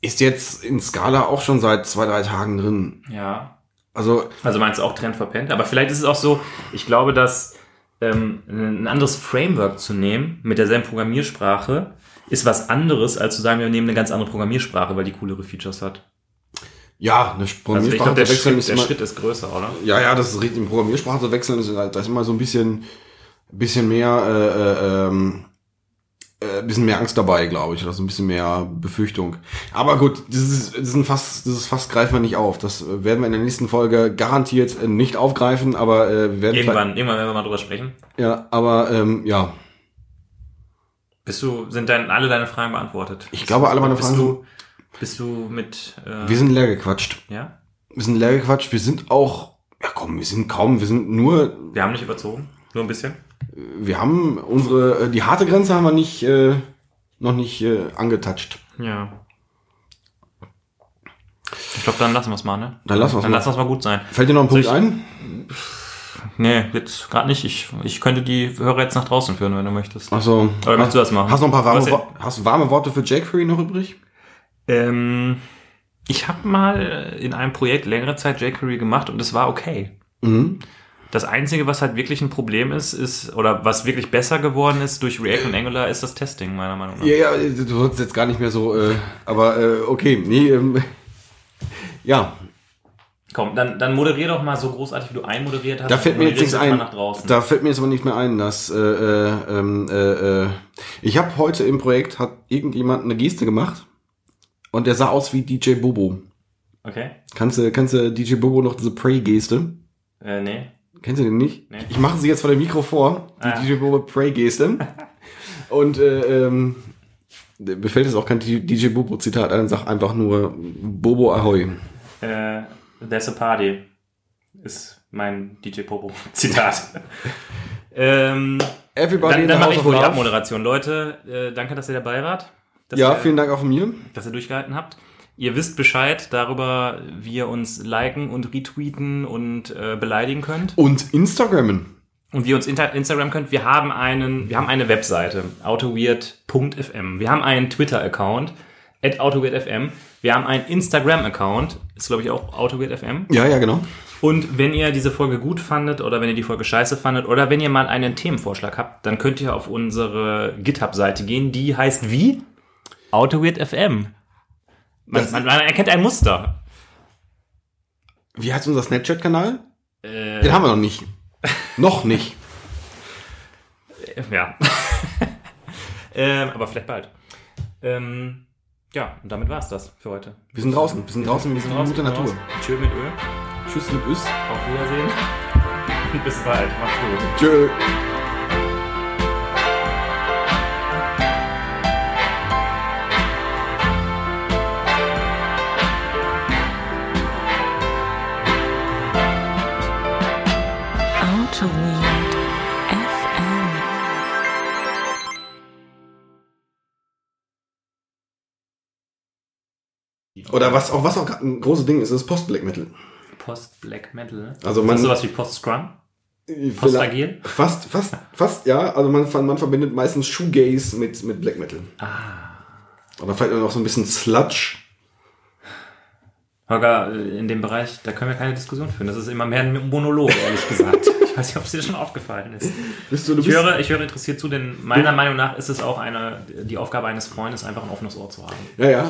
ist jetzt in Scala auch schon seit zwei, drei Tagen drin. ja. Also Also meinst du auch Trend verpennt? Aber vielleicht ist es auch so, ich glaube, dass ähm, ein anderes Framework zu nehmen mit derselben Programmiersprache ist was anderes, als zu sagen, wir nehmen eine ganz andere Programmiersprache, weil die coolere Features hat. Ja, eine Also ich Programmiersprache der, zu wechseln Schritt, ist der immer, Schritt ist größer, oder? ja, ja, das ist richtig. Programmiersprache zu wechseln ist, halt- das ist immer so ein bisschen, bisschen mehr, äh, äh, ähm, äh, bisschen mehr Angst dabei, glaube ich, oder so ein bisschen mehr Befürchtung. Aber gut, dieses, diesen Fass, dieses Fass greifen wir nicht auf. Das äh, werden wir in der nächsten Folge garantiert äh, nicht aufgreifen, aber äh, wir werden Irgendwann, irgendwann werden wir mal drüber sprechen. Ja, aber ähm, ja, Bist du, sind dann alle deine Fragen beantwortet? ich glaube, alle meine bist Fragen du, bist du mit, äh, wir sind leer gequatscht. ja? Wir sind leer gequatscht. Wir sind auch, ja komm, wir sind kaum, wir sind nur, Wir haben nicht überzogen, nur ein bisschen. wir haben unsere, äh, die harte Grenze haben wir nicht, äh, noch nicht äh, angetatscht. Ja. Ich glaube, dann lassen wir es mal, ne? Dann lassen wir's Dann mal. lassen wir es mal gut sein. Fällt dir noch ein Punkt Soll ich- ein? Nee, jetzt gerade nicht. Ich, ich könnte die Hörer jetzt nach draußen führen, wenn du möchtest. Achso. Oder möchtest du das machen? Hast du noch ein paar warme, hast du warme Worte für jQuery noch übrig? Ähm, ich habe mal in einem Projekt längere Zeit jQuery gemacht und es war okay. Mhm. Das Einzige, was halt wirklich ein Problem ist, ist, oder was wirklich besser geworden ist durch React und Angular, ist das Testing, meiner Meinung nach. Ja, ja, du sollst jetzt gar nicht mehr so, äh, aber äh, okay, nee, ähm, ja, Komm, dann, dann moderier doch mal so großartig, wie du einmoderiert hast. da fällt mir jetzt nichts ein. mal Nach draußen. Da fällt mir jetzt aber nicht mehr ein, dass äh, äh, ähm, äh, äh, ich habe heute im Projekt hat irgendjemand eine Geste gemacht und der sah aus wie DJ Bobo. Okay. Kannst du, kannst du DJ Bobo noch diese Pray-Geste? Äh, nee. Kennst du den nicht? Nee. Ich mache sie jetzt vor dem Mikro vor, die Ah. DJ Bobo Pray-Geste. Und äh, ähm, mir fällt jetzt auch kein DJ Bobo Zitat ein, sag einfach nur Bobo Ahoy. Äh, There's a Party ist mein DJ Popo Zitat. ähm, Everybody dann in dann the mache ich wohl die. Abmoderation. Leute, äh, danke, dass ihr dabei wart. Ja, vielen Dank auch von mir. dass ihr durchgehalten habt. Ihr wisst Bescheid darüber, wie ihr uns liken und retweeten und äh, beleidigen könnt. Und Instagrammen. Und wie ihr uns Instagram könnt. Wir haben einen, wir haben eine Webseite, autoweird.fm. Wir haben einen Twitter-Account, at autoweirdfm. Wir haben einen Instagram-Account, ist glaube ich auch autoweirdfm. Ja, ja, genau. Und wenn ihr diese Folge gut fandet oder wenn ihr die Folge scheiße fandet oder wenn ihr mal einen Themenvorschlag habt, dann könnt ihr auf unsere GitHub-Seite gehen. Die heißt wie? AutoWeirdFM. Man, Das- man, man erkennt ein Muster. Wie heißt unser Snapchat-Kanal? Äh, Den haben wir noch nicht. noch nicht. Ja. ähm, aber vielleicht bald. Ähm, ja, und damit war's das für heute. Wir sind draußen. Wir sind draußen. Wir sind in guter Natur. Tschö mit Öl. Tschüss mit Üss. Auf Wiedersehen. Bis bald. Macht's gut. Tschö. Oder was auch, was auch ein großes Ding ist, ist Post-Black Metal. Post-Black Metal. Also Ist man- das sowas wie Post-Scrum? Postagil? Fast, fast, fast, ja. Also man, man verbindet meistens Shoegaze mit, mit Black Metal. Ah. Oder vielleicht auch noch so ein bisschen Sludge. Holger, in dem Bereich, da können wir keine Diskussion führen. Das ist immer mehr ein Monolog, ehrlich gesagt. Ich weiß nicht, ob es dir schon aufgefallen ist. Du, du Ich höre, ich höre interessiert zu, denn meiner Meinung nach ist es auch eine, die Aufgabe eines Freundes, einfach ein offenes Ohr zu haben. ja, ja.